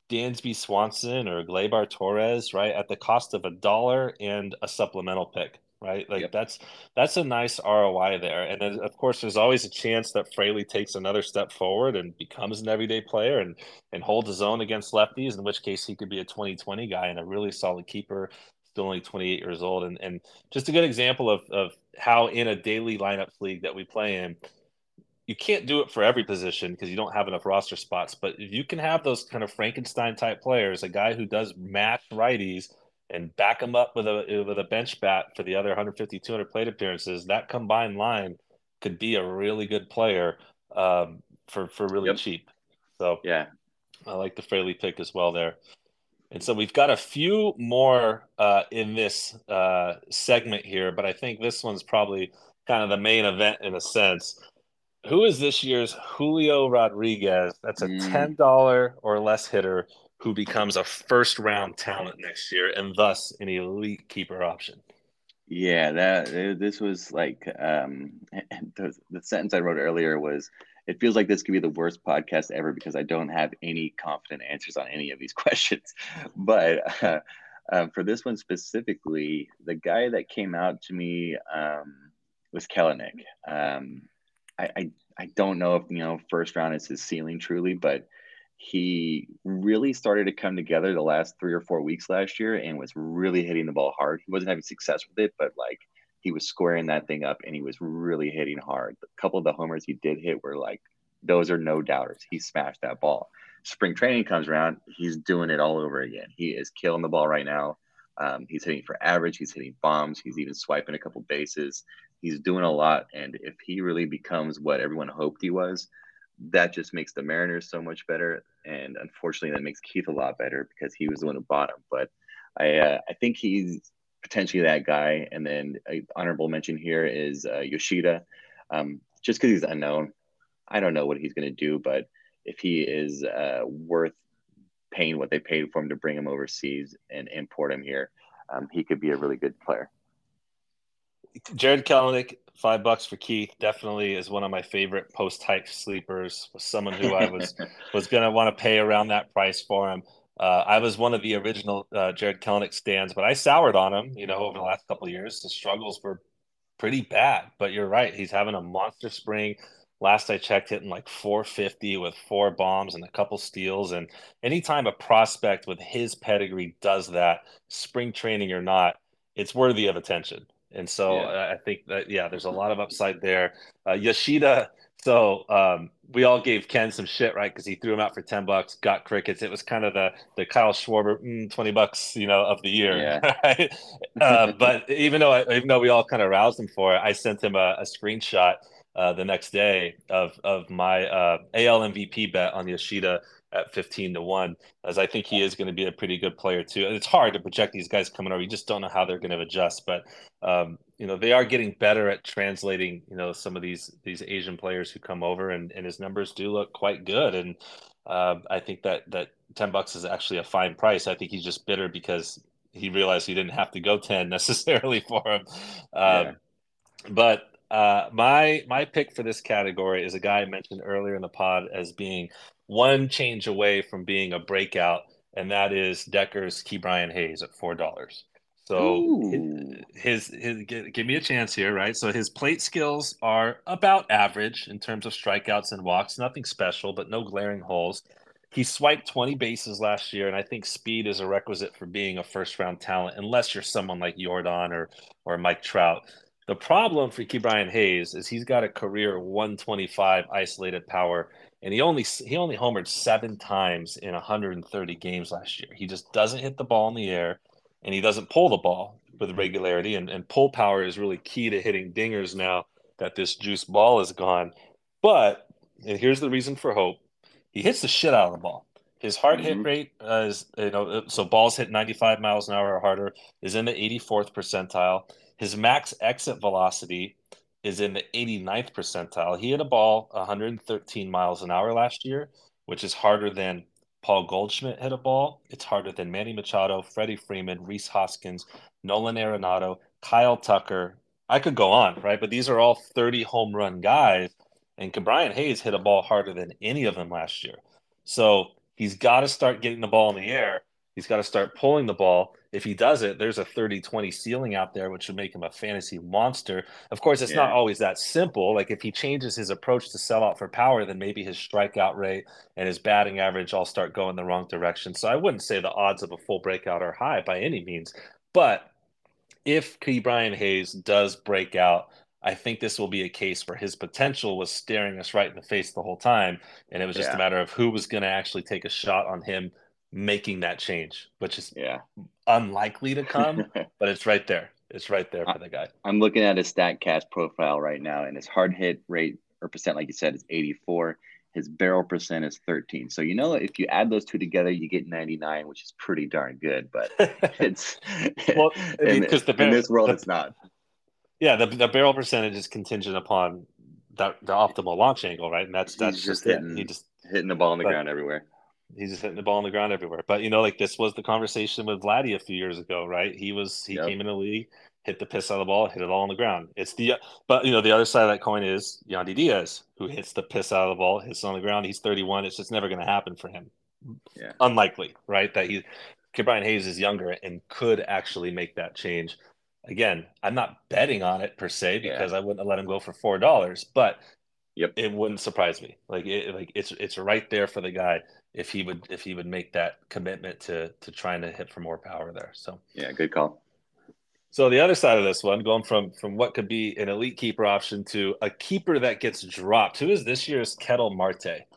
Dansby Swanson or Gleyber Torres, right? At the cost of a dollar and a supplemental pick. right? Like yep. that's that's a nice ROI there. And then of course there's always a chance that Fraley takes another step forward and becomes an everyday player and and holds his own against lefties, in which case he could be a 2020 guy and a really solid keeper, still only 28 years old. And and just a good example of of how in a daily lineups league that we play in, you can't do it for every position because you don't have enough roster spots. But if you can have those kind of Frankenstein type players, a guy who does match righties and back him up with a with a bench bat for the other 150 200 plate appearances that combined line could be a really good player um, for for really yep. cheap so yeah i like the Fraley pick as well there and so we've got a few more uh, in this uh, segment here but i think this one's probably kind of the main event in a sense who is this year's julio rodriguez that's a mm. $10 or less hitter who becomes a first round talent next year and thus an elite keeper option. Yeah, that this was like um, the, the sentence I wrote earlier was it feels like this could be the worst podcast ever because I don't have any confident answers on any of these questions. But uh, um, for this one specifically, the guy that came out to me um, was Kelenic. Um, I, I I don't know if you know first round is his ceiling truly, but he really started to come together the last three or four weeks last year and was really hitting the ball hard. He wasn't having success with it, but like he was squaring that thing up and he was really hitting hard. A couple of the homers he did hit were like, those are no doubters. He smashed that ball. Spring training comes around, he's doing it all over again. He is killing the ball right now. Um, he's hitting for average. He's hitting bombs. He's even swiping a couple bases. He's doing a lot. And if he really becomes what everyone hoped he was, that just makes the Mariners so much better, and unfortunately, that makes Keith a lot better because he was the one who bought him. But I uh, I think he's potentially that guy. And then honorable mention here is uh, Yoshida, um, just because he's unknown. I don't know what he's going to do, but if he is uh, worth paying what they paid for him to bring him overseas and import him here, um, he could be a really good player. Jarred Kelenic, five bucks for Keith, definitely is one of my favorite post hype sleepers. Was someone who I was was gonna want to pay around that price for him. Uh, I was one of the original uh, Jarred Kelenic stands, but I soured on him. You know, over the last couple of years, the struggles were pretty bad. But you're right; he's having a monster spring. Last I checked, hitting like 450 with four bombs and a couple steals. And anytime a prospect with his pedigree does that, spring training or not, it's worthy of attention. And so yeah. I think that yeah, there's a lot of upside there. Uh, Yoshida. So um, we all gave Ken some shit, right? Because he threw him out for ten bucks, got crickets. It was kind of the the Kyle Schwarber mm, twenty bucks, you know, of the year. Yeah. Right? uh, but even though I, even though we all kind of roused him for it, I sent him a, a screenshot uh, the next day of of my uh, AL MVP bet on Yoshida at 15 to 1 as i think he is going to be a pretty good player too. And it's hard to project these guys coming over. You just don't know how they're going to adjust. But um, you know they are getting better at translating you know some of these these asian players who come over and, and his numbers do look quite good. And uh, i think that that 10 bucks is actually a fine price. I think he's just bitter because he realized he didn't have to go 10 necessarily for him. Um, yeah. but uh, my my pick for this category is a guy I mentioned earlier in the pod as being one change away from being a breakout, and that is Decker's Ke'Bryan Hayes at four dollars. So his, his, his give me a chance here, right? So his plate skills are about average in terms of strikeouts and walks, nothing special, but no glaring holes. He swiped 20 bases last year, and I think speed is a requisite for being a first round talent, unless you're someone like Yordan or or Mike Trout. The problem for Ke'Bryan Hayes is he's got a career 125 isolated power and he only he only homered seven times in 130 games last year. He just doesn't hit the ball in the air, and he doesn't pull the ball with regularity. And, and pull power is really key to hitting dingers now that this juice ball is gone. But and here's the reason for hope: he hits the shit out of the ball. His hard mm-hmm. hit rate uh, is you know uh, so balls hit 95 miles an hour or harder is in the 84th percentile. His max exit velocity is in the 89th percentile. He hit a ball 113 miles an hour last year, which is harder than Paul Goldschmidt hit a ball. It's harder than Manny Machado, Freddie Freeman, Rhys Hoskins, Nolan Arenado, Kyle Tucker. I could go on, right? But these are all 30 home run guys. And Brian Hayes hit a ball harder than any of them last year. So he's got to start getting the ball in the air. He's got to start pulling the ball. If he does it, there's a 30 20 ceiling out there, which would make him a fantasy monster. Of course, it's yeah. not always that simple. Like if he changes his approach to sell out for power, then maybe his strikeout rate and his batting average all start going the wrong direction. So I wouldn't say the odds of a full breakout are high by any means. But if Ke'Bryan Hayes does break out, I think this will be a case where his potential was staring us right in the face the whole time. And it was just yeah. a matter of who was going to actually take a shot on him making that change, which is yeah unlikely to come, but it's right there. It's right there for the guy. I'm looking at his Statcast profile right now, and his hard hit rate or percent, like you said, is 84. His barrel percent is 13. So you know, if you add those two together, you get 99, which is pretty darn good. But it's well, because the in this world, the, it's not. Yeah, the, the barrel percentage is contingent upon the, the optimal launch angle, right? And that's that's just, just hitting, it. He just hitting the ball on the but, ground everywhere he's just hitting the ball on the ground everywhere. But you know, like this was the conversation with Vladdy a few years ago, right? He was he yep. came in the league, hit the piss out of the ball, hit it all on the ground. It's the but you know the other side of that coin is Yandy Diaz, who hits the piss out of the ball, hits on the ground. He's 31. It's just never going to happen for him. Yeah, unlikely, right? That he, Brian Hayes is younger and could actually make that change. Again, I'm not betting on it per se because yeah. I wouldn't have let him go for four dollars, but Yep. It wouldn't surprise me. Like it, like it's it's right there for the guy if he would if he would make that commitment to to trying to hit for more power there. So yeah, good call. So the other side of this one, going from from what could be an elite keeper option to a keeper that gets dropped. Who is this year's Ketel Marte?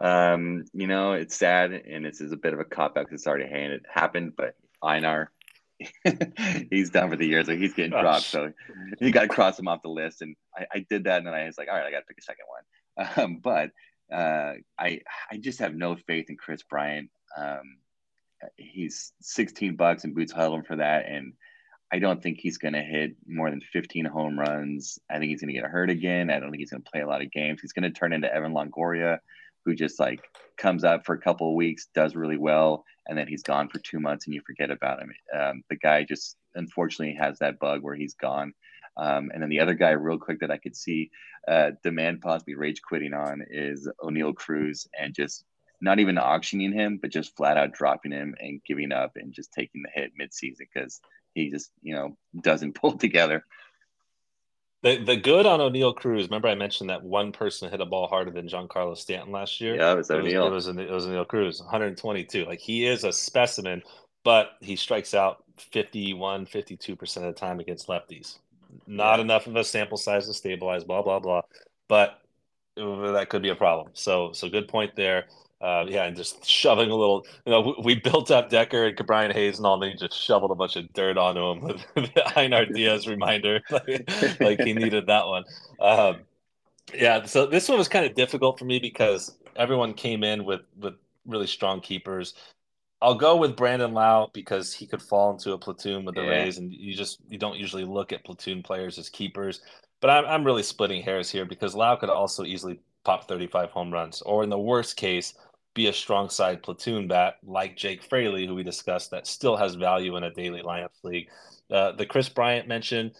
Um, you know, it's sad and it's, is a bit of a cop out because it's already happened, but Edwin he's done for the year, so he's getting oh, dropped. So you got to cross him off the list. And I, I, did that, and then I was like, all right, I got to pick a second one. Um, but uh, I I just have no faith in Kris Bryant. Um, he's 16 bucks, and Boots huddle him for that, and I don't think he's going to hit more than 15 home runs. I think he's going to get hurt again. I don't think he's going to play a lot of games. He's going to turn into Evan Longoria, who just like comes up for a couple of weeks, does really well, and then he's gone for two months and you forget about him. Um, the guy just unfortunately has that bug where he's gone. Um, and then the other guy, real quick, that I could see uh, demand possibly rage quitting on is Oneil Cruz and just not even auctioning him, but just flat out dropping him and giving up and just taking the hit midseason because he just, you know, doesn't pull together. The the good on Oneil Cruz. Remember, I mentioned that one person hit a ball harder than Giancarlo Stanton last year. Yeah, it was Oneil. It was, it was, it was Oneil Cruz, 122. Like he is a specimen, but he strikes out 51, 52 percent of the time against lefties. Not enough of a sample size to stabilize. Blah blah blah. But that could be a problem. So so good point there uh, yeah, and just shoving a little. You know, we, we built up Decker and Brian Hayes and all, and he just shoveled a bunch of dirt onto him with the Edwin Diaz reminder, like, like, he needed that one. Um, yeah, so this one was kind of difficult for me because everyone came in with with really strong keepers. I'll go with Brandon Lowe because he could fall into a platoon with the yeah. Rays, and you just you don't usually look at platoon players as keepers. But I'm I'm really splitting hairs here because Lowe could also easily pop 35 home runs, or in the worst case, be a strong side platoon bat like Jake Fraley, who we discussed, that still has value in a daily lineups league. Uh, the Kris Bryant mentioned,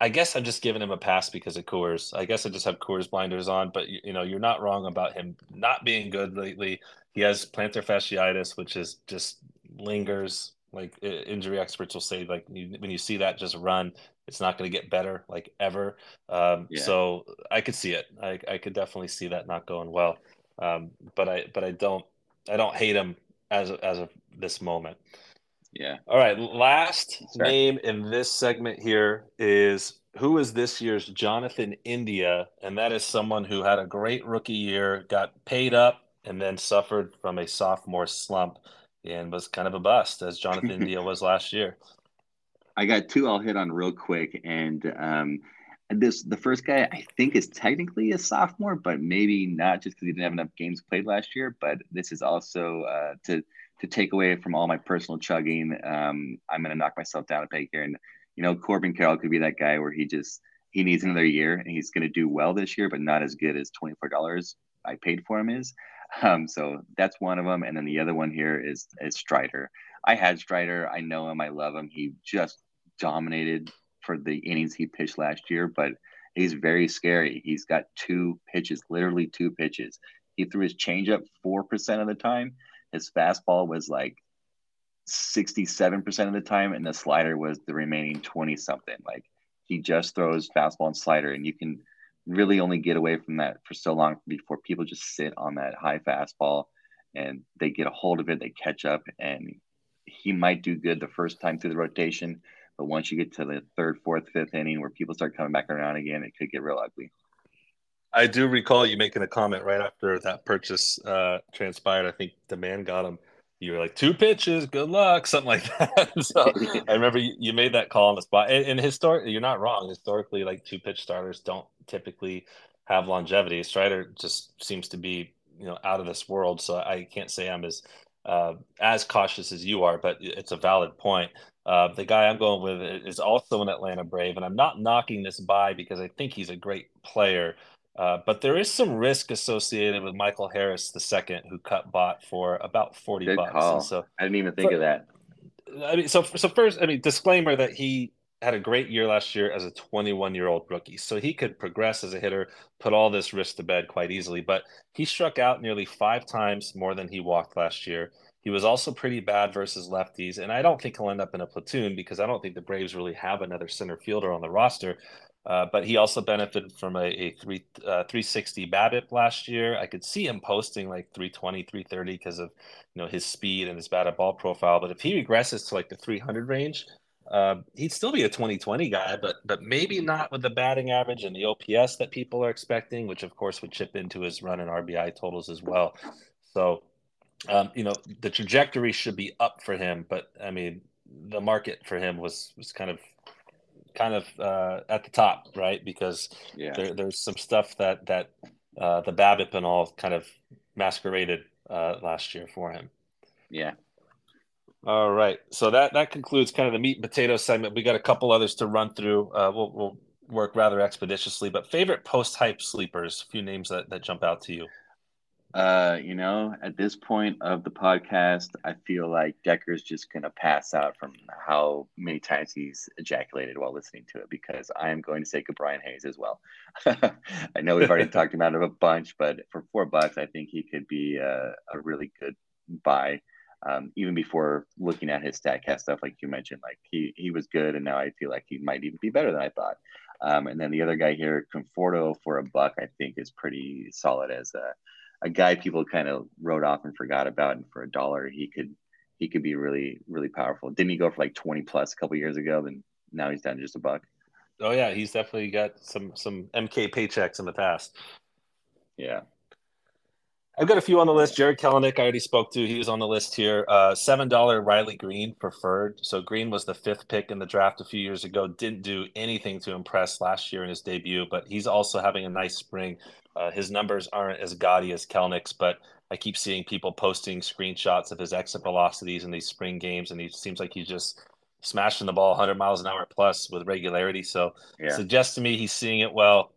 I guess I'm just giving him a pass because of Coors. I guess I just have Coors blinders on, but you, you know, you're not wrong about him not being good lately. He has plantar fasciitis, which is just lingers. Like injury experts will say, like you, when you see that, just run. It's not going to get better, like ever. Um, yeah. So I could see it. I, I could definitely see that not going well. Um, but I but I don't I don't hate him as as of this moment. Yeah. All right. Last name in this segment here is who is this year's Jonathan India, and that is someone who had a great rookie year, got paid up, and then suffered from a sophomore slump, and was kind of a bust as Jonathan India was last year. I got two I'll hit on real quick, and um, this the first guy I think is technically a sophomore, but maybe not just because he didn't have enough games played last year. But this is also uh, to to take away from all my personal chugging. Um, I'm going to knock myself down a peg here, and you know Corbin Carroll could be that guy where he just he needs another year and he's going to do well this year, but not as good as twenty four dollars I paid for him is. Um, so that's one of them, and then the other one here is is Strider. I had Strider. I know him. I love him. He just dominated for the innings he pitched last year, but he's very scary. He's got two pitches, literally two pitches. He threw his changeup four percent of the time. His fastball was like 67% of the time, and the slider was the remaining 20 something. Like he just throws fastball and slider, and you can really only get away from that for so long before people just sit on that high fastball and they get a hold of it, they catch up, and he might do good the first time through the rotation. But once you get to the third, fourth, fifth inning where people start coming back around again, it could get real ugly. I do recall you making a comment right after that purchase uh, transpired. I think the man got him. You were like two pitches, good luck, something like that. so I remember you, you, made that call on the spot. And, and historically, you're not wrong. Historically, like two pitch starters don't typically have longevity. Strider just seems to be you know out of this world. So I can't say I'm as uh, as cautious as you are, but it's a valid point. Uh, the guy I'm going with is also an Atlanta Brave, and I'm not knocking this by because I think he's a great player. Uh, but there is some risk associated with Michael Harris the second, who cut bot for about forty Good bucks. So I didn't even think of that. I mean, so so first, I mean, disclaimer that he had a great year last year as a 21 year old rookie, so he could progress as a hitter, put all this risk to bed quite easily. But he struck out nearly five times more than he walked last year. He was also pretty bad versus lefties, and I don't think he'll end up in a platoon because I don't think the Braves really have another center fielder on the roster. Uh, but he also benefited from a, a three uh, 360 BABIP last year. I could see him posting like 320, 330 because of you know his speed and his batted ball profile. But if he regresses to like the 300 range, uh, he'd still be a 2020 guy, but but maybe not with the batting average and the OPS that people are expecting, which of course would chip into his run and RBI totals as well. So, um, you know, the trajectory should be up for him, but I mean, the market for him was was kind of kind of uh, at the top, right? Because yeah. there, there's some stuff that that uh, the BABIP and all kind of masqueraded uh, last year for him. Yeah. All right. So that that concludes kind of the meat and potato segment. We got a couple others to run through. Uh, we'll, we'll work rather expeditiously, but favorite post hype sleepers. A few names that that jump out to you. Uh, you know, at this point of the podcast, I feel like Decker's just gonna pass out from how many times he's ejaculated while listening to it because I am going to say good, Brian Hayes as well. I know we've already talked about him a bunch, but for four bucks, I think he could be a, a really good buy. Um, even before looking at his Statcast stuff, like you mentioned, like he he was good, and now I feel like he might even be better than I thought. Um, and then the other guy here, Conforto for a buck, I think is pretty solid as a a guy people kind of wrote off and forgot about, and for a dollar he could he could be really really powerful. Didn't he go for like twenty plus a couple years ago? And now he's down to just a buck. Oh yeah, he's definitely got some some MK paychecks in the past. Yeah. I've got a few on the list. Jarred Kelenic, I already spoke to. He was on the list here. Uh, Seven dollar Riley Greene preferred. So Greene was the fifth pick in the draft a few years ago. Didn't do anything to impress last year in his debut, but he's also having a nice spring. Uh, his numbers aren't as gaudy as Kelenic's, but I keep seeing people posting screenshots of his exit velocities in these spring games, and he seems like he's just smashing the ball 100 miles an hour plus with regularity. So yeah. suggests to me he's seeing it well.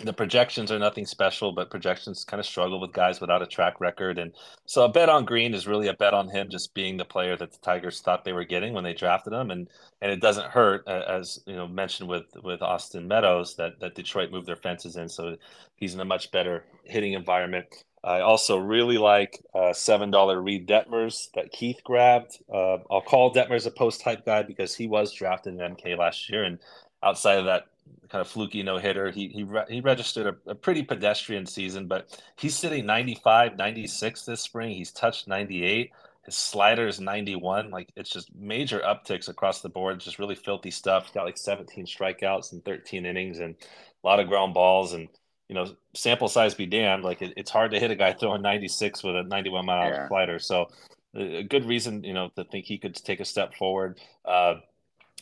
The projections are nothing special, but projections kind of struggle with guys without a track record. And so a bet on Greene is really a bet on him just being the player that the Tigers thought they were getting when they drafted him. And and it doesn't hurt, as you know mentioned with with Austin Meadows, that that Detroit moved their fences in, so he's in a much better hitting environment. I also really like uh, seven dollar Reid Detmers that Keith grabbed. Uh, I'll call Detmers a post type guy because he was drafted in MK last year, and outside of that kind of fluky no hitter, he he re- he registered a, a, pretty pedestrian season, but he's sitting 95, 96 this spring. He's touched 98. His slider is 91. Like it's just major upticks across the board. Just really filthy stuff. Got like 17 strikeouts and 13 innings and a lot of ground balls and you know, sample size be damned. Like it, it's hard to hit a guy throwing 96 with a 91 mile yeah. slider. So a good reason, you know, to think he could take a step forward. Uh,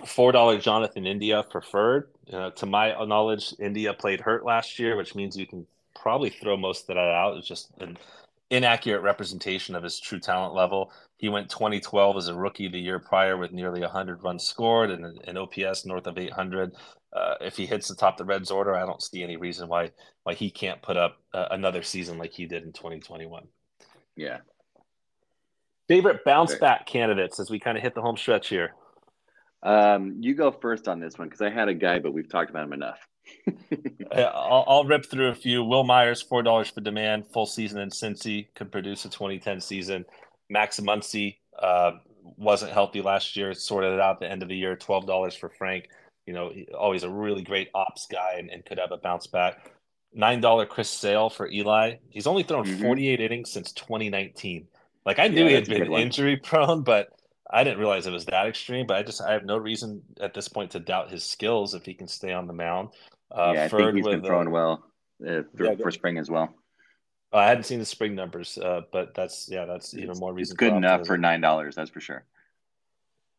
Four dollar Jonathan India preferred. Uh, to my knowledge, India played hurt last year, which means you can probably throw most of that out. It's just an inaccurate representation of his true talent level. He went 2012 as a rookie the year prior with nearly 100 runs scored and an OPS north of 800 uh, if he hits the top of the Reds order, I don't see any reason why why he can't put up uh, another season like he did in 2021. Yeah. Favorite bounce back candidates as we kind of hit the home stretch here. Um, you go first on this one because I had a guy, but we've talked about him enough. I'll, I'll, rip through a few. Wil Myers, four dollars for demand, full season in Cincy, could produce a 2010 season. Max Muncy, uh, wasn't healthy last year. Sorted it out at the end of the year. Twelve dollars for Frank. You know, always a really great ops guy and, and could have a bounce back. Nine dollar Chris Sale for Eli. He's only thrown mm-hmm. 48 innings since 2019. Like I knew yeah, he had been injury prone, but I didn't realize it was that extreme. But I just I have no reason at this point to doubt his skills if he can stay on the mound. Uh, yeah, I think he's with, been throwing uh, well uh, yeah, for spring as well. I hadn't seen the spring numbers, uh, but that's yeah, that's even more reason. It's good enough for nine dollars, that's for sure.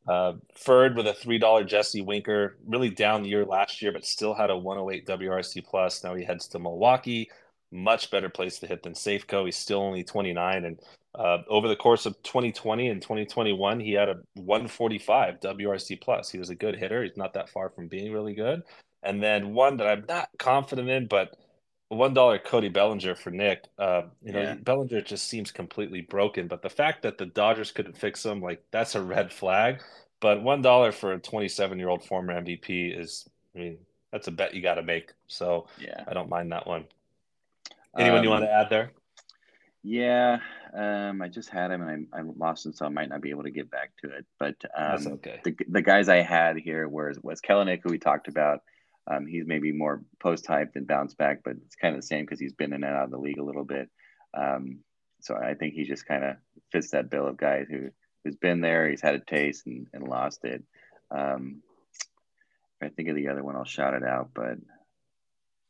Uh, Ferd with a three dollar Jesse Winker, really down the year last year, but still had a 108 WRC plus. Now he heads to Milwaukee, much better place to hit than Safeco. He's still only 29, and uh, over the course of 2020 and 2021, he had a 145 WRC plus. He was a good hitter. He's not that far from being really good. And then one that I'm not confident in, but one dollar Cody Bellinger for Nick. Uh, you know, yeah. Bellinger just seems completely broken. But the fact that the Dodgers couldn't fix him, like that's a red flag. But one dollar for a 27 year old former MVP is, I mean, that's a bet you got to make. So yeah, I don't mind that one. Anyone um, you want to add there? Yeah, um, I just had him and I, I lost him, so I might not be able to get back to it. But um, that's okay. The, the guys I had here was was Kelenic, who we talked about. Um, he's maybe more post hype than bounce back, but it's kind of the same because he's been in and out of the league a little bit. Um, so I think he just kind of fits that bill of guys who who's been there, he's had a taste and, and lost it. Um, I think of the other one, I'll shout it out, but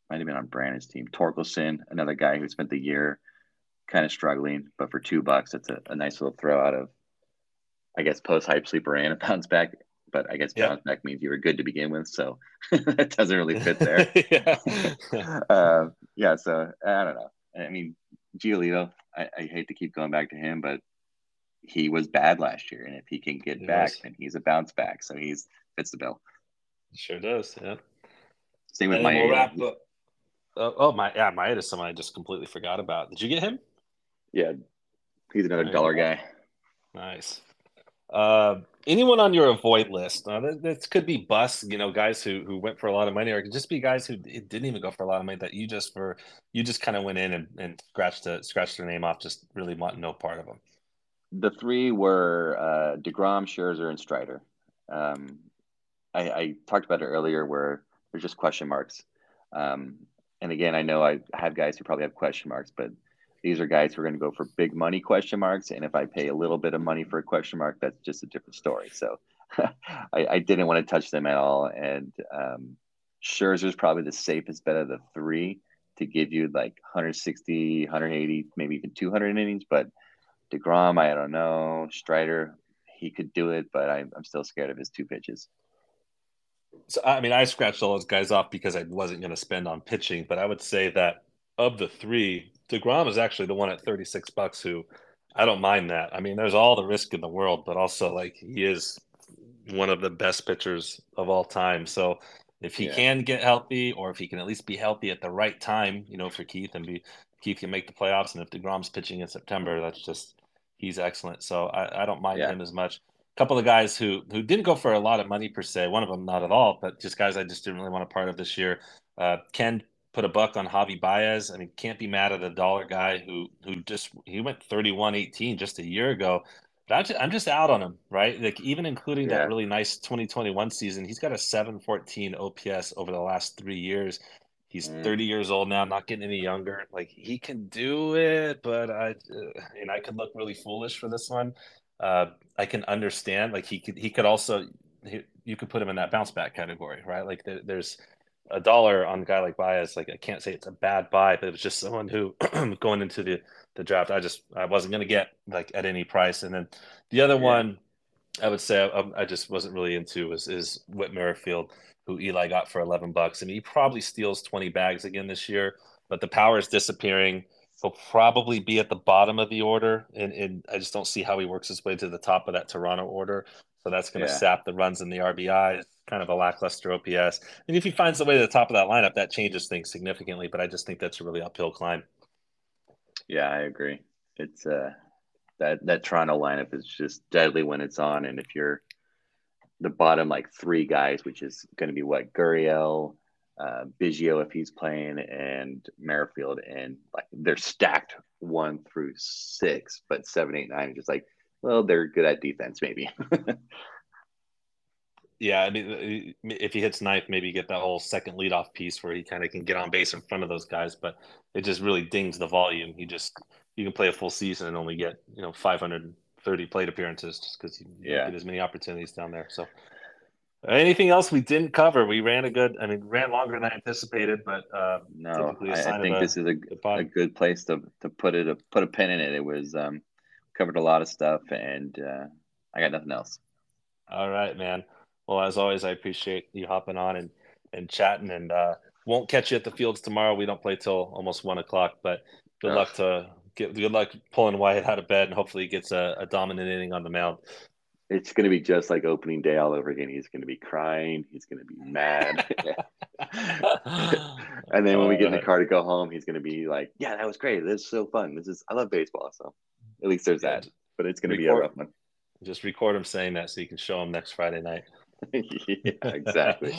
might have been on Brandon's team. Torkelson, another guy who spent the year kind of struggling, but for two bucks, it's a, a nice little throw out of, I guess, post hype sleeper and a bounce back but I guess bounce back means you were good to begin with, so it doesn't really fit there. yeah. uh, yeah, so I don't know. I mean, Giolito, I, I, hate to keep going back to him, but he was bad last year, and if he can get he back, was. then he's a bounce back. So he's fits the bill. Sure does. Yeah. Same with my. We'll uh, oh my, yeah, Maeda is someone I just completely forgot about. Did you get him? Yeah, he's another dollar guy. Nice. Uh, anyone on your avoid list? Uh, this, this, could be bus, you know, guys who who went for a lot of money, or it could just be guys who didn't even go for a lot of money that you just for you just kind of went in and, and scratched the scratched their name off, just really want no part of them. The three were uh, Degrom, Scherzer, and Strider. Um, I, I talked about it earlier, where there's just question marks. Um, and again, I know I have guys who probably have question marks, but these are guys who are going to go for big money question marks. And if I pay a little bit of money for a question mark, that's just a different story. So I, I, didn't want to touch them at all. And um, is probably the safest bet of the three to give you like 160, 180, maybe even 200 innings. But DeGrom, I don't know. Strider, he could do it, but I'm, I'm still scared of his two pitches. So, I mean, I scratched all those guys off because I wasn't going to spend on pitching, but I would say that of the three, Degrom is actually the one at 36 bucks who I don't mind that. I mean, there's all the risk in the world, but also like he is one of the best pitchers of all time. So if he yeah. can get healthy, or if he can at least be healthy at the right time, you know, for Keith and be Keith can make the playoffs, and if Degrom's pitching in September, that's just he's excellent. So I, I don't mind yeah. him as much. A couple of guys who who didn't go for a lot of money per se. One of them not at all, but just guys I just didn't really want a part of this year. Uh, Ken put a buck on Javi Baez. I mean, can't be mad at a dollar guy who who just he went 31-18 just a year ago. But I'm just out on him, right? Like even including yeah. that really nice 2021 season, he's got a 714 OPS over the last three years. He's mm. 30 years old now, not getting any younger. Like he can do it, but I uh, and I could look really foolish for this one. Uh, I can understand. Like he could he could also he, you could put him in that bounce back category, right? Like there, there's a dollar on a guy like Baez, like I can't say it's a bad buy, but it was just someone who going into the the draft, I just I wasn't going to get like at any price. And then the other yeah. one, I would say I, I, just wasn't really into was is Whit Merrifield, who Eli got for eleven bucks. I mean, he probably steals twenty bags again this year, but the power is disappearing. He'll probably be at the bottom of the order, and, and I just don't see how he works his way to the top of that Toronto order. So that's going to yeah. sap the runs in the RBI. Kind of a lackluster OPS. And if he finds the way to the top of that lineup, that changes things significantly. But I just think that's a really uphill climb. Yeah, I agree. It's uh that that Toronto lineup is just deadly when it's on, and if you're the bottom like three guys, which is going to be what Gurriel, uh, Biggio if he's playing, and Merrifield, and like they're stacked one through six, but seven, eight, nine, just like well, they're good at defense, maybe. yeah, I mean, if he hits ninth, maybe you get that whole second leadoff piece where he kind of can get on base in front of those guys. But it just really dings the volume. He just you can play a full season and only get you know 530 plate appearances just because you yeah. get as many opportunities down there. So Anything else we didn't cover? We ran a good, I mean, ran longer than I anticipated, but uh, no, I, I, think a, this is a, a good place to, to put it, a, put a pin in it. It was um, covered a lot of stuff, and uh, I got nothing else. All right, man. Well, as always, I appreciate you hopping on and and chatting, and uh, won't catch you at the fields tomorrow. We don't play till almost one o'clock, but good luck to get good luck pulling Wyatt out of bed, and hopefully he gets a, a dominant inning on the mound it's going to be just like opening day all over again. He's going to be crying. He's going to be mad. and then when we get in the car to go home, he's going to be like, "Yeah, that was great. This is so fun. This is I love baseball." So at least there's that. But it's going to be a rough one. Just record him saying that so you can show him next Friday night. yeah, exactly.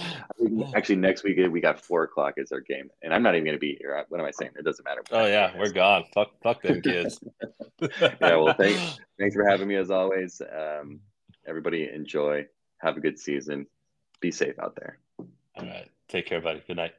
actually, next week we got four o'clock is our game, and I'm not even going to be here. What am I saying? It doesn't matter. Oh yeah, we're gone. Fuck, fuck them kids. yeah. Well, thanks, thanks for having me as always. Um, Everybody enjoy. Have a good season. Be safe out there. All right. Take care, buddy. Good night.